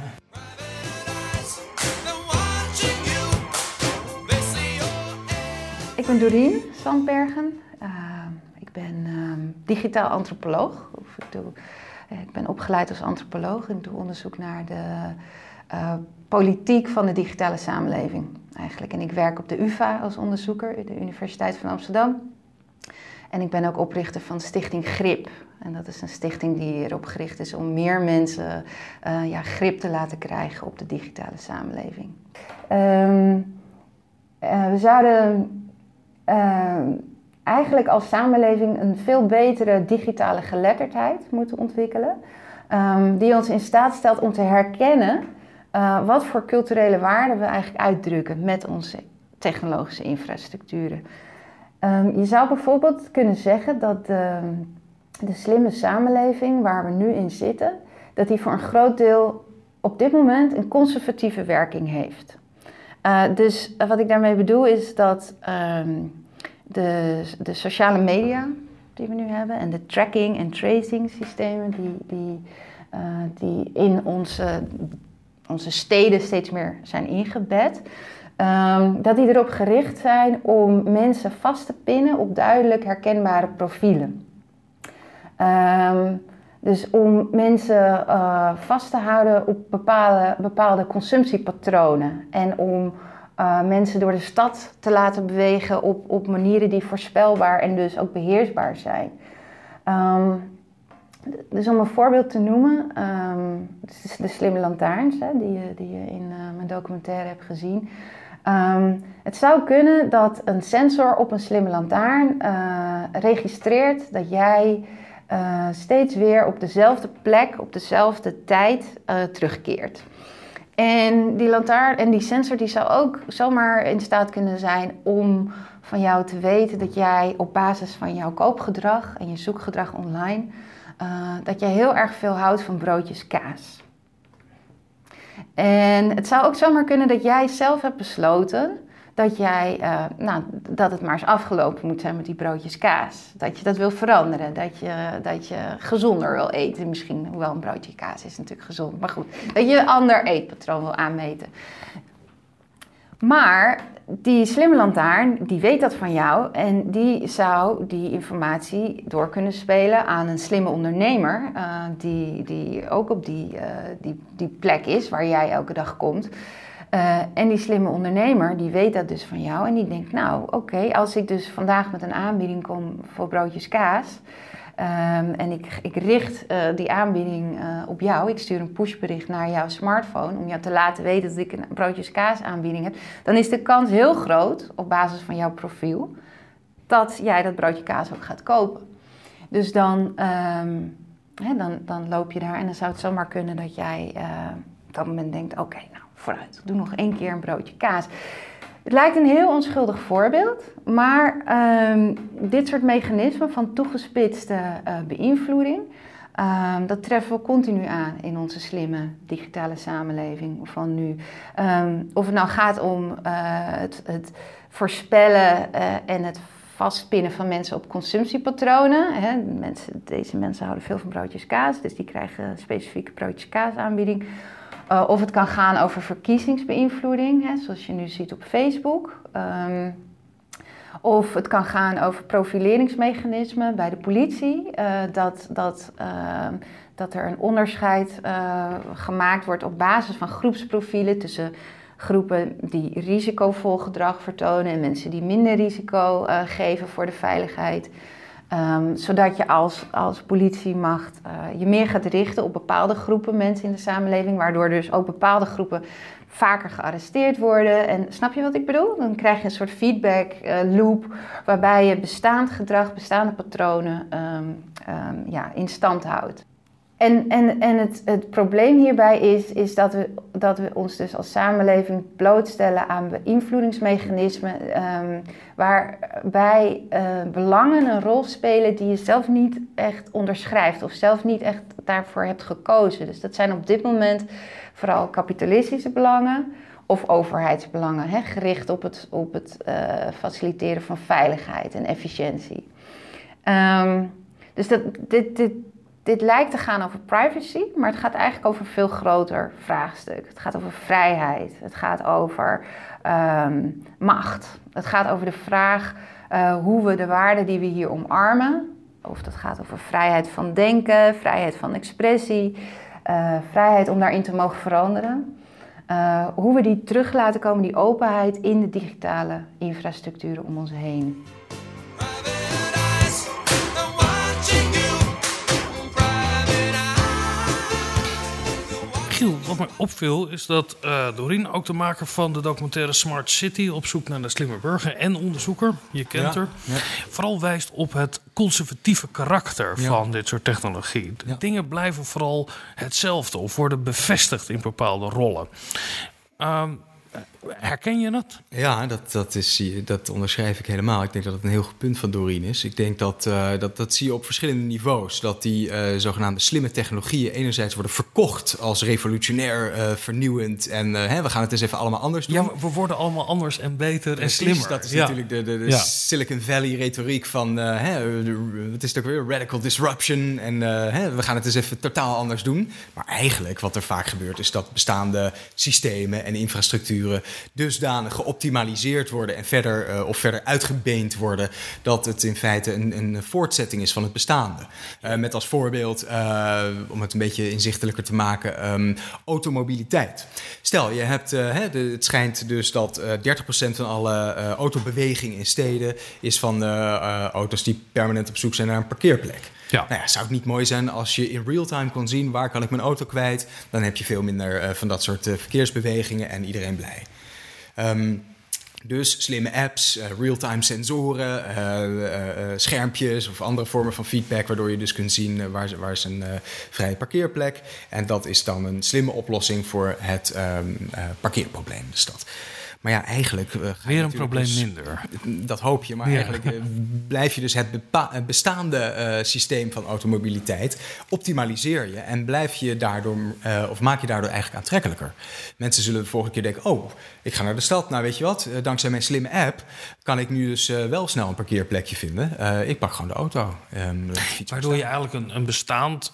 Ik ben Doreen Sandbergen. Uh, ik ben um, digitaal antropoloog. Of ik, doe, uh, ik ben opgeleid als antropoloog en doe onderzoek naar de uh, politiek van de digitale samenleving eigenlijk. En ik werk op de UvA als onderzoeker, de Universiteit van Amsterdam. En ik ben ook oprichter van Stichting Grip. En dat is een stichting die erop gericht is om meer mensen ja, grip te laten krijgen op de digitale samenleving. Um, Uh, we zouden uh, eigenlijk als samenleving een veel betere digitale geletterdheid moeten ontwikkelen. Um, die ons in staat stelt om te herkennen uh, wat voor culturele waarden we eigenlijk uitdrukken met onze technologische infrastructuren. Um, je zou bijvoorbeeld kunnen zeggen dat de, de slimme samenleving waar we nu in zitten, dat die voor een groot deel op dit moment een conservatieve werking heeft. Uh, dus wat ik daarmee bedoel is dat um, de, de sociale media die we nu hebben en de tracking en tracing systemen die, die, uh, die in onze, onze steden steeds meer zijn ingebed, um, dat die erop gericht zijn om mensen vast te pinnen op duidelijk herkenbare profielen. Um, dus om mensen uh, vast te houden op bepaalde, bepaalde consumptiepatronen en om uh, mensen door de stad te laten bewegen op, op manieren die voorspelbaar en dus ook beheersbaar zijn. Um, dus om een voorbeeld te noemen, um, de slimme lantaarns hè, die, je, die je in uh, mijn documentaire hebt gezien. Um, het zou kunnen dat een sensor op een slimme lantaarn uh, registreert dat jij steeds weer op dezelfde plek, op dezelfde tijd terugkeert. En die lantaarn en die sensor die zou ook zomaar in staat kunnen zijn om van jou te weten dat jij op basis van jouw koopgedrag en je zoekgedrag online, uh, dat jij heel erg veel houdt van broodjes kaas. En het zou ook zomaar kunnen dat jij zelf hebt besloten dat, jij, uh, nou, dat het maar eens afgelopen moet zijn met die broodjes kaas. Dat je dat wil veranderen, dat je, dat je gezonder wil eten. Misschien, hoewel een broodje kaas is natuurlijk gezond, maar goed. Dat je een ander eetpatroon wil aanmeten. Maar die slimme lantaarn, die weet dat van jou en die zou die informatie door kunnen spelen aan een slimme ondernemer uh, die, die ook op die, uh, die, die plek is waar jij elke dag komt. Uh, en die slimme ondernemer, die weet dat dus van jou. En die denkt, nou oké, als ik dus vandaag met een aanbieding kom voor broodjes kaas um, en ik, ik richt uh, die aanbieding uh, op jou, ik stuur een pushbericht naar jouw smartphone om jou te laten weten dat ik een broodjes kaas aanbieding heb, dan is de kans heel groot op basis van jouw profiel dat jij dat broodje kaas ook gaat kopen. Dus dan, hè, dan, dan loop je daar en dan zou het zomaar kunnen dat jij op dat moment denkt, oké, nou vooruit, doe nog één keer een broodje kaas. Het lijkt een heel onschuldig voorbeeld, maar um, dit soort mechanismen van toegespitste uh, beïnvloeding, um, dat treffen we continu aan in onze slimme digitale samenleving van nu. Um, of het nou gaat om uh, het, het, voorspellen uh, en het vastpinnen van mensen op consumptiepatronen. Hè. Mensen, deze mensen houden veel van broodjes kaas, dus die krijgen specifieke broodjes kaas aanbieding. Uh, of het kan gaan over verkiezingsbeïnvloeding, hè, zoals je nu ziet op Facebook. Um, of het kan gaan over profileringsmechanismen bij de politie. Uh, dat, dat, uh, dat er een onderscheid gemaakt wordt op basis van groepsprofielen tussen groepen die risicovol gedrag vertonen en mensen die minder risico geven voor de veiligheid. Um, zodat je als, als politiemacht uh, je meer gaat richten op bepaalde groepen mensen in de samenleving, waardoor dus ook bepaalde groepen vaker gearresteerd worden. En snap je wat ik bedoel? Dan krijg je een soort feedback uh, loop waarbij je bestaand gedrag, bestaande patronen um, um, ja, in stand houdt. En, en, en het, het probleem hierbij is, is dat, we, dat we ons dus als samenleving blootstellen aan beïnvloedingsmechanismen um, waarbij uh, belangen een rol spelen die je zelf niet echt onderschrijft of zelf niet echt daarvoor hebt gekozen. Dus dat zijn op dit moment vooral kapitalistische belangen of overheidsbelangen, hè, gericht op het, op het uh, faciliteren van veiligheid en efficiëntie. Um, dus dat, dit, dit, dit lijkt te gaan over privacy, maar het gaat eigenlijk over een veel groter vraagstuk. Het gaat over vrijheid, het gaat over um, macht. Het gaat over de vraag uh, hoe we de waarden die we hier omarmen, of dat gaat over vrijheid van denken, vrijheid van expressie, uh, vrijheid om daarin te mogen veranderen. Uh, hoe we die terug laten komen, die openheid in de digitale infrastructuren om ons heen. Wat mij opviel is dat uh, Doreen, ook de maker van de documentaire Smart City, op zoek naar de slimme burger en onderzoeker, je kent haar, vooral wijst op het conservatieve karakter van dit soort technologie. Dingen blijven vooral hetzelfde of worden bevestigd in bepaalde rollen. Um, Herken je dat? Ja, dat, dat, is, dat onderschrijf ik helemaal. Ik denk dat het een heel goed punt van Doreen is. Ik denk dat, uh, dat dat zie je op verschillende niveaus. Dat die uh, zogenaamde slimme technologieën enerzijds worden verkocht als revolutionair, uh, vernieuwend. En hè, we gaan het eens even allemaal anders doen. Ja, we worden allemaal anders en beter en slimmer. Dat is natuurlijk de, de, de ja. Silicon Valley retoriek van, hè, wat is het ook weer, radical disruption. En hè, we gaan het eens even totaal anders doen. Maar eigenlijk wat er vaak gebeurt is dat bestaande systemen en infrastructuren dusdanig geoptimaliseerd worden en verder uh, of verder uitgebeend worden dat het in feite een, een voortzetting is van het bestaande. Uh, met als voorbeeld, uh, om het een beetje inzichtelijker te maken, um, automobiliteit. Stel, je hebt, hè, de, het schijnt dus dat 30% van alle autobeweging in steden is van auto's die permanent op zoek zijn naar een parkeerplek. Ja. Nou ja, zou het niet mooi zijn als je in real time kon zien waar kan ik mijn auto kwijt? Dan heb je veel minder van dat soort verkeersbewegingen en iedereen blij. Um, dus slimme apps, uh, real-time sensoren, uh, schermpjes of andere vormen van feedback, waardoor je dus kunt zien waar, waar is een vrije parkeerplek. En dat is dan een slimme oplossing voor het um, parkeerprobleem in de stad. Maar ja, eigenlijk. Uh, Weer een probleem dus- minder. Dat hoop je. Maar eigenlijk uh, blijf je dus het bestaande uh, systeem van automobiliteit. optimaliseer je. En blijf je daardoor. of maak je daardoor eigenlijk aantrekkelijker. Mensen zullen de volgende keer denken: oh, ik ga naar de stad. Nou, weet je wat? dankzij mijn slimme app. kan ik nu dus wel snel een parkeerplekje vinden. ik pak gewoon de auto. Um, Waardoor je eigenlijk een, een bestaand.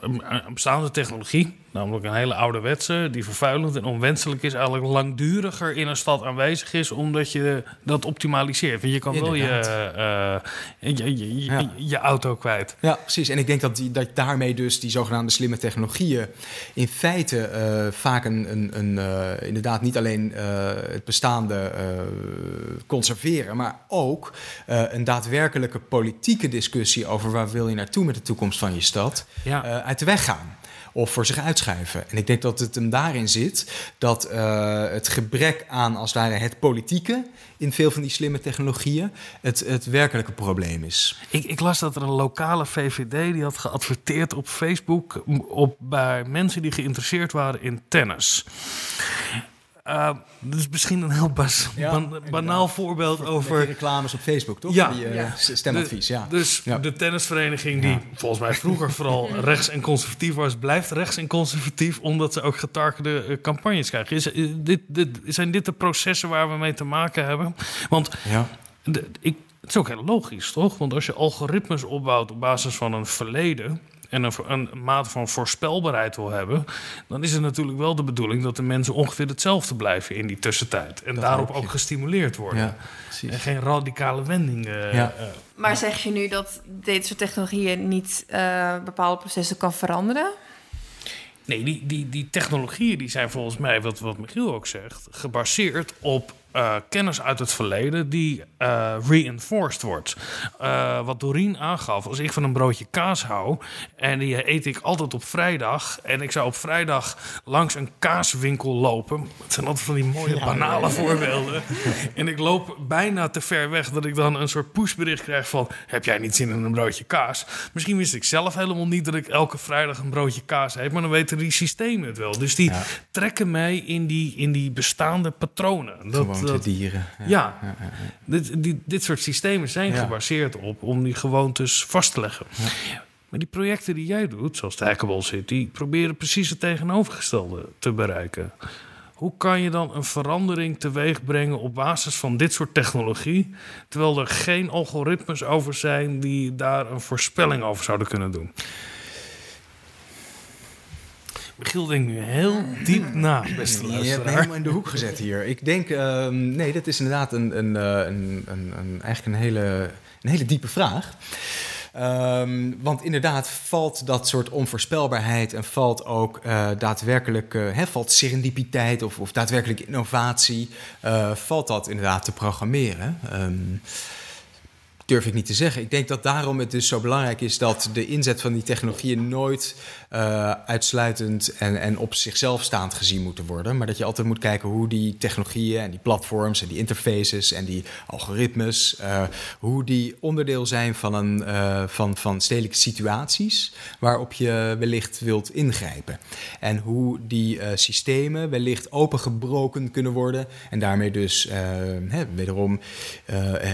een bestaande technologie Namelijk een hele ouderwetse, die vervuilend en onwenselijk is, eigenlijk langduriger in een stad aanwezig is, omdat je dat optimaliseert. Want je kan wel je, uh, je, je, je, je, auto kwijt. Ja, precies. En ik denk dat, die, dat daarmee dus die zogenaamde slimme technologieën in feite uh, vaak een, een, een uh, inderdaad niet alleen het bestaande conserveren, maar ook een daadwerkelijke politieke discussie over waar wil je naartoe met de toekomst van je stad ja. uit de weg gaan of voor zich uitschuiven. En ik denk dat het hem daarin zit dat uh, het gebrek aan, als het ware, het politieke in veel van die slimme technologieën het, het werkelijke probleem is. Ik, ik las dat er een lokale VVD die had geadverteerd op Facebook op, bij mensen die geïnteresseerd waren in tennis. Uh, dat is misschien een heel bas, banaal voorbeeld over... reclames op Facebook, toch? Ja. Die, uh, stemadvies, ja. Dus de tennisvereniging die volgens mij vroeger vooral rechts en conservatief was... blijft rechts en conservatief omdat ze ook getargete uh, campagnes krijgen. Is, dit, dit, zijn dit de processen waar we mee te maken hebben? Want de, ik, het is ook heel logisch, toch? Want als je algoritmes opbouwt op basis van een verleden en een, een mate van voorspelbaarheid wil hebben, dan is het natuurlijk wel de bedoeling dat de mensen ongeveer hetzelfde blijven in die tussentijd. En daarop ook gestimuleerd worden. Ja, en geen radicale wendingen. Ja. Uh, maar zeg je nu dat deze soort technologieën niet uh, bepaalde processen kan veranderen? Nee, die, die, die technologieën die zijn volgens mij, wat, wat Michiel ook zegt, gebaseerd op uh, kennis uit het verleden die uh, reinforced wordt. Uh, wat Doreen aangaf, als ik van een broodje kaas hou en die eet ik altijd op vrijdag en ik zou op vrijdag langs een kaaswinkel lopen. Het zijn altijd van die mooie banale voorbeelden. en ik loop bijna te ver weg dat ik dan een soort pushbericht krijg van heb jij niet zin in een broodje kaas? Misschien wist ik zelf helemaal niet dat ik elke vrijdag een broodje kaas eet, maar dan weten die systemen het wel. Dus die trekken mij in die, in die bestaande patronen. Dat, dieren. Ja, ja. Dit, die, dit soort systemen zijn gebaseerd op om die gewoontes vast te leggen. Maar die projecten die jij doet, zoals de Hackable City, proberen precies het tegenovergestelde te bereiken. Hoe kan je dan een verandering teweeg brengen op basis van dit soort technologie, terwijl er geen algoritmes over zijn die daar een voorspelling over zouden kunnen doen? Michiel denkt nu heel diep na, beste luisteraar. Je hebt me helemaal in de hoek gezet hier. Ik denk, uh, nee, dat is inderdaad een, een, eh, een, een, een, eigenlijk een hele, een hele diepe vraag. Um, want inderdaad valt dat soort onvoorspelbaarheid en valt ook uh, daadwerkelijk, uh, valt serendipiteit of, of daadwerkelijk innovatie, uh, valt dat inderdaad te programmeren. Um, durf ik niet te zeggen. Ik denk dat daarom het dus zo belangrijk is dat de inzet van die technologieën nooit uh, uitsluitend en, en op zichzelf staand gezien moeten worden. Maar dat je altijd moet kijken hoe die technologieën en die platforms en die interfaces en die algoritmes, uh, hoe die onderdeel zijn van, een, uh, van, van stedelijke situaties waarop je wellicht wilt ingrijpen. En hoe die systemen wellicht opengebroken kunnen worden en daarmee dus hè, wederom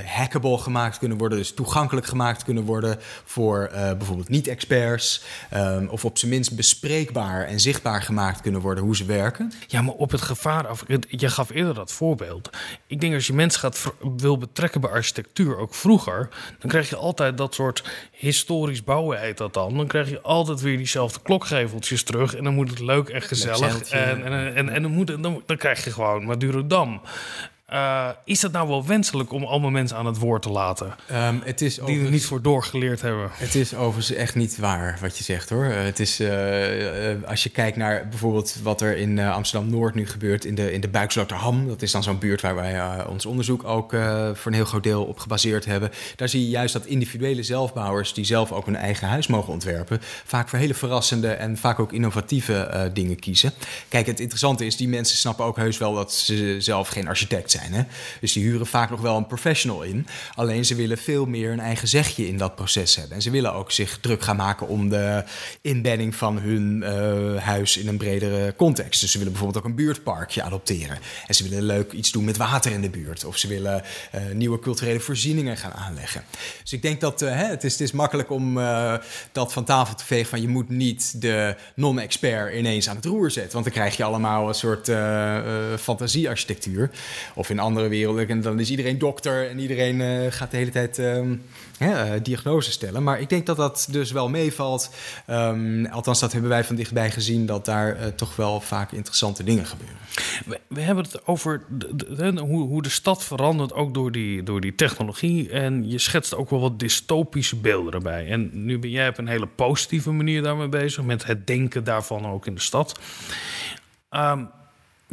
hackable gemaakt kunnen worden, dus toegankelijk gemaakt kunnen worden voor bijvoorbeeld niet-experts um, of op minst bespreekbaar en zichtbaar gemaakt kunnen worden hoe ze werken. Ja, maar op het gevaar af. Je gaf eerder dat voorbeeld. Ik denk als je mensen gaat wil betrekken bij architectuur, ook vroeger, dan krijg je altijd dat soort historisch bouwen, heet dat dan. Dan krijg je altijd weer diezelfde klokgeveltjes terug. En dan moet het leuk en gezellig. En, en, en, en, dan, moet, dan, dan krijg je gewoon Madurodam. Uh, is het nou wel wenselijk om allemaal mensen aan het woord te laten? Um, het is die er niet voor doorgeleerd hebben. Het is overigens echt niet waar wat je zegt hoor. Het is, uh, uh, als je kijkt naar bijvoorbeeld wat er in Amsterdam Noord nu gebeurt, in de, in de Buiksloterham. Dat is dan zo'n buurt waar wij ons onderzoek ook voor een heel groot deel op gebaseerd hebben. Daar zie je juist dat individuele zelfbouwers, die zelf ook hun eigen huis mogen ontwerpen, vaak voor hele verrassende en vaak ook innovatieve dingen kiezen. Kijk, het interessante is, die mensen snappen ook heus wel dat ze zelf geen architect zijn. Dus die huren vaak nog wel een professional in. Alleen ze willen veel meer een eigen zegje in dat proces hebben. En ze willen ook zich druk gaan maken om de inbedding van hun uh, huis in een bredere context. Dus ze willen bijvoorbeeld ook een buurtparkje adopteren. En ze willen leuk iets doen met water in de buurt. Of ze willen uh, nieuwe culturele voorzieningen gaan aanleggen. Dus ik denk dat uh, hè, het, is, het is makkelijk om dat van tafel te vegen van je moet niet de non-expert ineens aan het roer zetten. Want dan krijg je allemaal een soort fantasiearchitectuur. In andere werelden. En dan is iedereen dokter en iedereen uh, gaat de hele tijd um, ja, uh, diagnose stellen. Maar ik denk dat dat dus wel meevalt. Um, althans, dat hebben wij van dichtbij gezien, dat daar uh, toch wel vaak interessante dingen gebeuren. We, hebben het over hoe, hoe, de stad verandert, ook door die, door die technologie. En je schetst ook wel wat dystopische beelden erbij. En nu ben jij op een hele positieve manier daarmee bezig, met het denken daarvan ook in de stad. Um,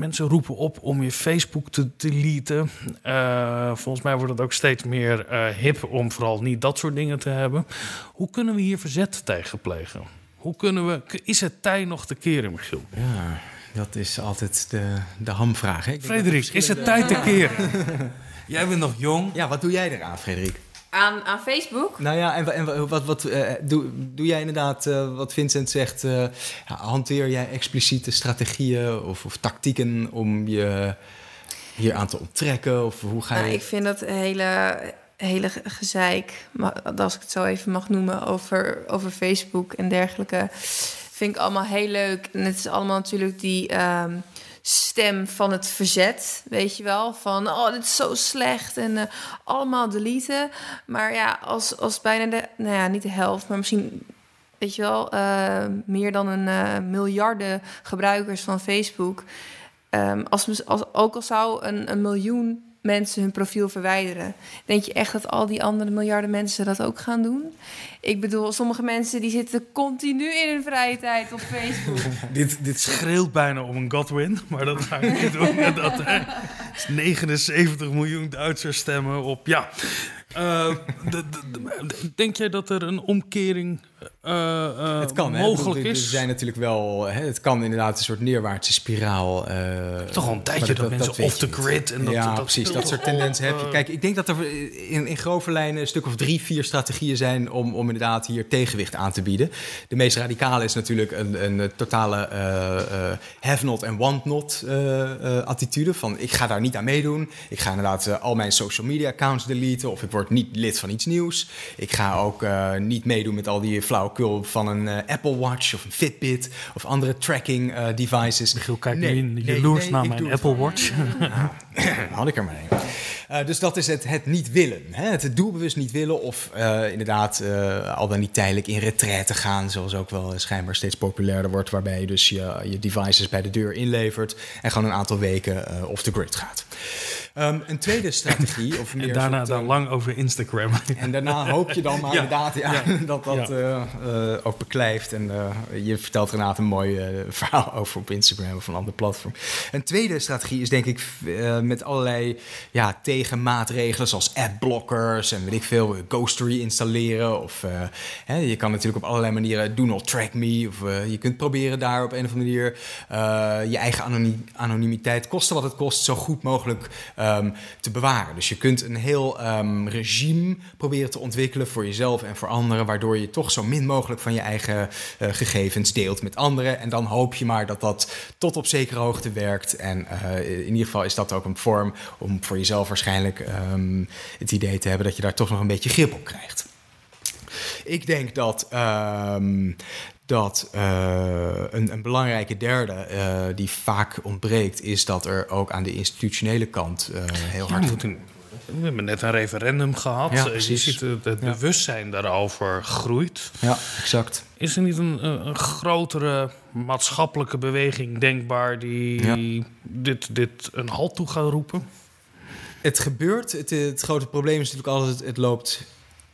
mensen roepen op om je Facebook te deleten. Uh, volgens mij wordt het ook steeds meer uh, hip om vooral niet dat soort dingen te hebben. Hoe kunnen we hier verzet tegen plegen? Hoe kunnen we, is het tijd nog te keren, Michiel? Ja, dat is altijd de, de hamvraag. Hè? Frederik, is het tijd te keren? Jij bent nog jong. Ja, wat doe jij eraan, Frederik? Aan, aan Facebook? Nou ja, en, en wat, wat uh, doe, doe jij inderdaad uh, wat Vincent zegt? Uh, hanteer jij expliciete strategieën of, of, tactieken om je hier aan te onttrekken? Of hoe ga je... Nou, ik vind dat hele, hele gezeik, als ik het zo even mag noemen, over, over Facebook en dergelijke, vind ik allemaal heel leuk. En het is allemaal natuurlijk die... Um, stem van het verzet, weet je wel. Van, oh, dit is zo slecht en uh, allemaal deleten. Maar ja, als, als bijna de, nou ja, niet de helft, maar misschien, weet je wel, uh, meer dan een uh, miljarden gebruikers van Facebook. Um, als, als, ook al zou een, een miljoen mensen hun profiel verwijderen. Denk je echt dat al die andere miljarden mensen dat ook gaan doen? Ik bedoel, sommige mensen die zitten continu in hun vrije tijd op Facebook. dit, dit schreeuwt bijna om een Godwin, maar dat ga ik niet doen. dat, hè, 79 miljoen Duitsers stemmen op ja. De, denk jij dat er een omkering het kan, mogelijk hè? is? Er zijn natuurlijk wel, hè, het kan inderdaad een soort neerwaartse spiraal. Toch al een tijdje dat, dat, mensen off the grid en dat, ja, dat, precies. Dat soort tendensen heb je. Kijk, ik denk dat er in, in grove lijnen een stuk of drie, vier strategieën zijn om, om inderdaad hier tegenwicht aan te bieden. De meest radicale is natuurlijk een, een totale have not en want not attitude. Van ik ga daar niet aan meedoen. Ik ga inderdaad al mijn social media accounts deleten of ik word niet lid van iets nieuws. Ik ga ook uh, niet meedoen met al die flauwekul van een uh, Apple Watch of een Fitbit of andere tracking uh, devices. Michiel, kijk nee, nu jaloers nee, nee, naar mijn Apple Watch. had ik er maar een. Uh, dus dat is het, het niet willen. Hè? Het doelbewust niet willen of uh, inderdaad uh, al dan niet tijdelijk in retraite gaan, zoals ook wel schijnbaar steeds populairder wordt, waarbij je dus je, je devices bij de deur inlevert en gewoon een aantal weken off the grid gaat. Um, een tweede strategie. Of meer en daarna soort, dan lang over Instagram. En daarna hoop je dan maar ja. inderdaad ja, ja. dat dat ook beklijft. En je vertelt Renate een mooi verhaal over op Instagram of een ander platform. Een tweede strategie is denk ik met allerlei ja, tegenmaatregelen zoals adblockers en weet ik veel, Ghostery installeren. Of uh, hè, je kan natuurlijk op allerlei manieren do not track me. Of je kunt proberen daar op een of andere manier je eigen anonimiteit, kosten wat het kost, zo goed mogelijk um, te bewaren. Dus je kunt een heel um, regime proberen te ontwikkelen voor jezelf en voor anderen, waardoor je toch zo min mogelijk van je eigen gegevens deelt met anderen. En dan hoop je maar dat dat tot op zekere hoogte werkt. En in ieder geval is dat ook een vorm om voor jezelf waarschijnlijk um, het idee te hebben dat je daar toch nog een beetje grip op krijgt. Ik denk dat, um, dat uh, een, een, belangrijke derde uh, die vaak ontbreekt, is dat er ook aan de institutionele kant heel hard. Ja, we hebben net een referendum gehad. Ja, je ziet het, het bewustzijn daarover groeit. Ja, exact. Is er niet een, een grotere maatschappelijke beweging denkbaar die dit, dit een halt toe gaat roepen? Het gebeurt. Het, het grote probleem is natuurlijk altijd: het loopt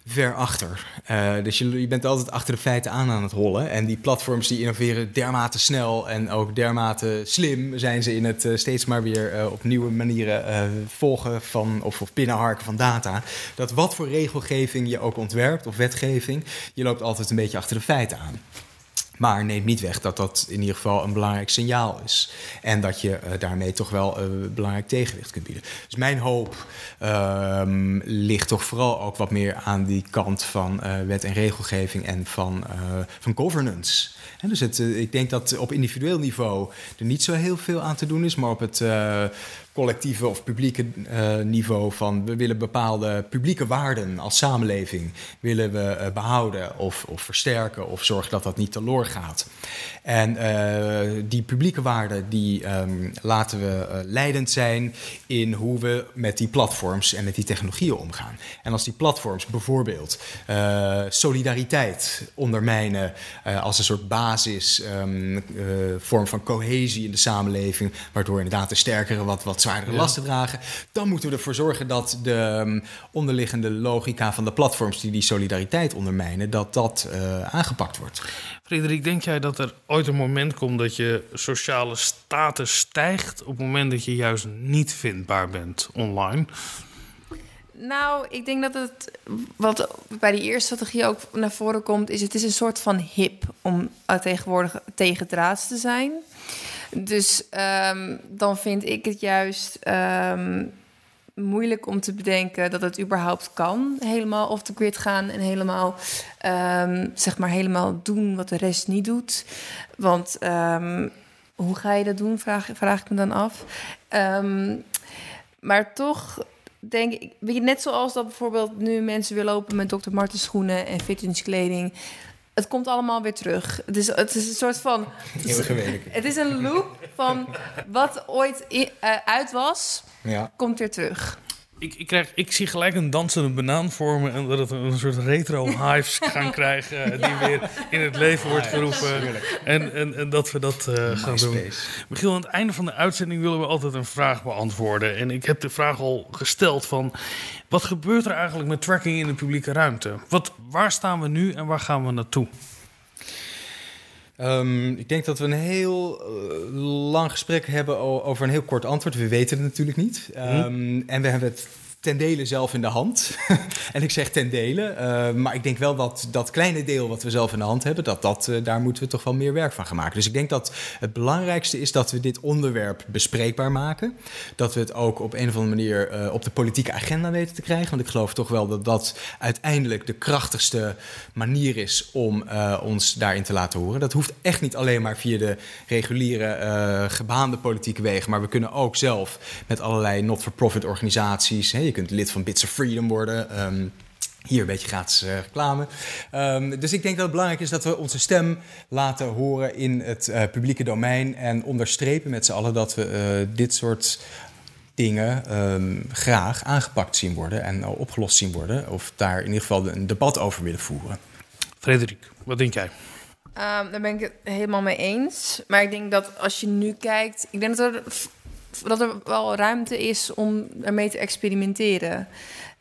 ver achter. Uh, dus je, je, bent altijd achter de feiten aan aan het rollen. En die platforms die innoveren dermate snel en ook dermate slim... zijn ze in het uh, steeds maar weer uh, op nieuwe manieren volgen van... Of, of binnenharken van data. Dat wat voor regelgeving je ook ontwerpt of wetgeving... je loopt altijd een beetje achter de feiten aan. Maar neemt niet weg dat dat in ieder geval een belangrijk signaal is. En dat je uh, daarmee toch wel een uh, belangrijk tegenwicht kunt bieden. Dus mijn hoop uh, ligt toch vooral ook wat meer aan die kant van uh, wet en regelgeving en van, van governance. En dus het, ik denk dat op individueel niveau er niet zo heel veel aan te doen is, maar op het collectieve of publieke uh, niveau van we willen bepaalde publieke waarden als samenleving willen we uh, behouden of, of versterken of zorgen dat dat niet teloor gaat. En uh, die publieke waarden die um, laten we leidend zijn in hoe we met die platforms en met die technologieën omgaan. En als die platforms bijvoorbeeld solidariteit ondermijnen als een soort basis um, vorm van cohesie in de samenleving, waardoor inderdaad de sterkere wat, wat zwaardere ja. lasten dragen. Dan moeten we ervoor zorgen dat de um, onderliggende logica van de platforms die die solidariteit ondermijnen, dat dat uh, aangepakt wordt. Frederik, denk jij dat er ooit een moment komt dat je sociale status stijgt op het moment dat je juist niet vindbaar bent online? Nou, ik denk dat het wat bij die eerste strategie ook naar voren komt, is het is een soort van hip om tegenwoordig tegen te zijn. Dus um, dan vind ik het juist um, moeilijk om te bedenken dat het überhaupt kan. Helemaal off the grid gaan en helemaal, um, zeg maar, helemaal doen wat de rest niet doet. Want hoe ga je dat doen, vraag, vraag ik me dan af. maar toch denk ik, net zoals dat bijvoorbeeld nu mensen weer lopen met Dr. Martens schoenen en fitnesskleding het komt allemaal weer terug. Het is, het is een soort van. Het is een loop van wat ooit uh, uit was, ja. komt weer terug. Ik, ik, krijg, ik zie gelijk een dansende banaan vormen en dat het een soort retro hives gaan krijgen uh, die weer in het leven wordt geroepen. En, en, en dat we dat uh, gaan doen. Michiel, aan het einde van de uitzending willen we altijd een vraag beantwoorden. En ik heb de vraag al gesteld van wat gebeurt er eigenlijk met tracking in de publieke ruimte? Wat, waar staan we nu en waar gaan we naartoe? Um, ik denk dat we een heel uh, lang gesprek hebben over een heel kort antwoord. We weten het natuurlijk niet. Um, en we hebben het ten dele zelf in de hand. en ik zeg ten dele, uh, maar ik denk wel dat dat kleine deel wat we zelf in de hand hebben, dat, dat, uh, daar moeten we toch wel meer werk van gaan maken. Dus ik denk dat het belangrijkste is dat we dit onderwerp bespreekbaar maken. Dat we het ook op een of andere manier uh, op de politieke agenda weten te krijgen. Want ik geloof toch wel dat dat uiteindelijk de krachtigste manier is om ons daarin te laten horen. Dat hoeft echt niet alleen maar via de reguliere gebaande politieke wegen, maar we kunnen ook zelf met allerlei not-for-profit organisaties. Hè, kunt lid van Bits of Freedom worden. Um, hier een beetje gratis uh, reclame. Um, dus ik denk dat het belangrijk is dat we onze stem laten horen in het uh, publieke domein. En onderstrepen met z'n allen dat we uh, dit soort dingen um, graag aangepakt zien worden en opgelost zien worden. Of daar in ieder geval een debat over willen voeren. Frederik, wat denk jij? Um, daar ben ik het helemaal mee eens. Maar ik denk dat als je nu kijkt. Ik denk dat er dat er wel ruimte is om ermee te experimenteren.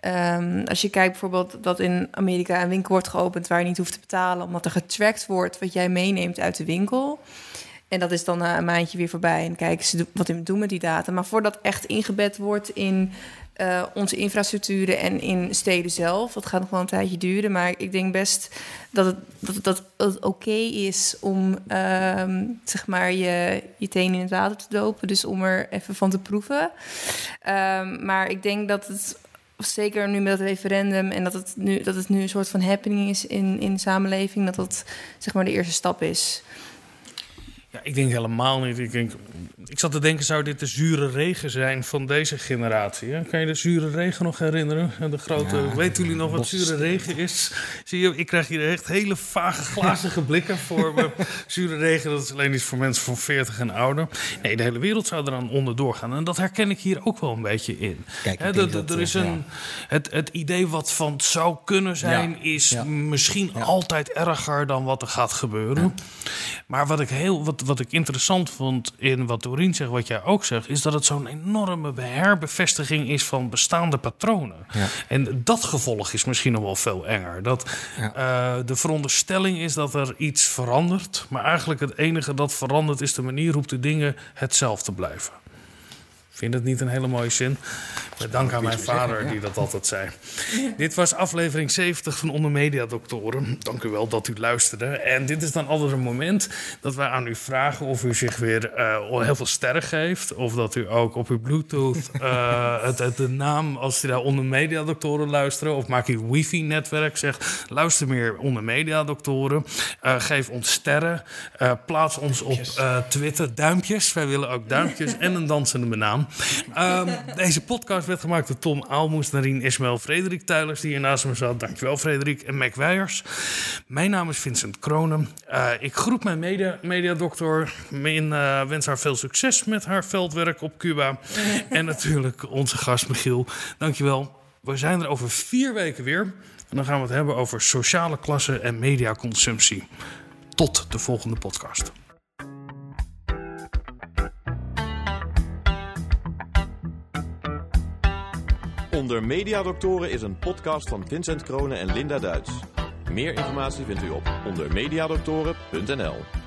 Um, als je kijkt bijvoorbeeld dat in Amerika een winkel wordt geopend waar je niet hoeft te betalen, omdat er getrackt wordt wat jij meeneemt uit de winkel. En dat is dan na een maandje weer voorbij. En kijken ze wat we doen met die data. Maar voordat echt ingebed wordt in uh, onze infrastructuren en in steden zelf. Dat gaat nog wel een tijdje duren. Maar ik denk best dat het, dat, dat oké is om uh, zeg maar je, je tenen in het water te dopen. Dus om er even van te proeven. Um, maar ik denk dat het zeker nu met het referendum en dat het nu, dat het nu een soort van happening is in, in de samenleving, dat dat zeg maar de eerste stap is. Ja, ik denk helemaal niet. Ik, denk, ik zat te denken, zou dit de zure regen zijn van deze generatie? Hè? Kan je de zure regen nog herinneren? De grote, ja, weten jullie nog wat zure regen is? Zie je, ik krijg hier echt hele vage, glazige blikken voor me. Zure regen, dat is alleen iets voor mensen van 40 en ouder. Nee, de hele wereld zou eraan onderdoor gaan. En dat herken ik hier ook wel een beetje in. Kijk, Hè, dat, dat, er is ja. een, het, het idee wat van zou kunnen zijn, is misschien altijd erger dan wat er gaat gebeuren. Maar wat ik, heel, wat, wat ik interessant vond in wat Doreen zegt, wat jij ook zegt, is dat het zo'n enorme herbevestiging is van bestaande patronen. Ja. En dat gevolg is misschien nog wel veel enger. Dat Ja. eh, de veronderstelling is dat er iets verandert, maar eigenlijk het enige dat verandert is de manier hoe de dingen hetzelfde blijven. Vind het niet een hele mooie zin. Met dank aan mijn vader die dat altijd zei. Dit was aflevering 70 van Onder Media Doctoren. Dank u wel dat u luisterde. En dit is dan altijd een moment dat wij aan u vragen of u zich weer eh, heel veel sterren geeft. Of dat u ook op uw Bluetooth eh, het, het, de naam, als u daar Onder Media Doctoren luisteren. Of maak uw wifi-netwerk. Zeg, luister meer Onder Media Doctoren. Eh, geef ons sterren. Plaats ons op Twitter. Duimpjes. Wij willen ook duimpjes en een dansende Ehm, deze podcast werd gemaakt door Tom Aalmoes, Narien Ismail, Frederik Tuilers, die hier naast me zat. Dankjewel, Frederik. En Mac Weijers. Mijn naam is Vincent Kronen. Eh, ik groet mijn media, mediadokter. In, eh, wens haar veel succes met haar veldwerk op Cuba. en natuurlijk onze gast Michiel. Dankjewel. We zijn er over vier weken weer. En dan gaan we het hebben over sociale klasse en mediaconsumptie. Tot de volgende podcast. Onder Mediadoktoren is een podcast van Vincent Kronen en Linda Duits. Meer informatie vindt u op ondermediadoktoren.nl.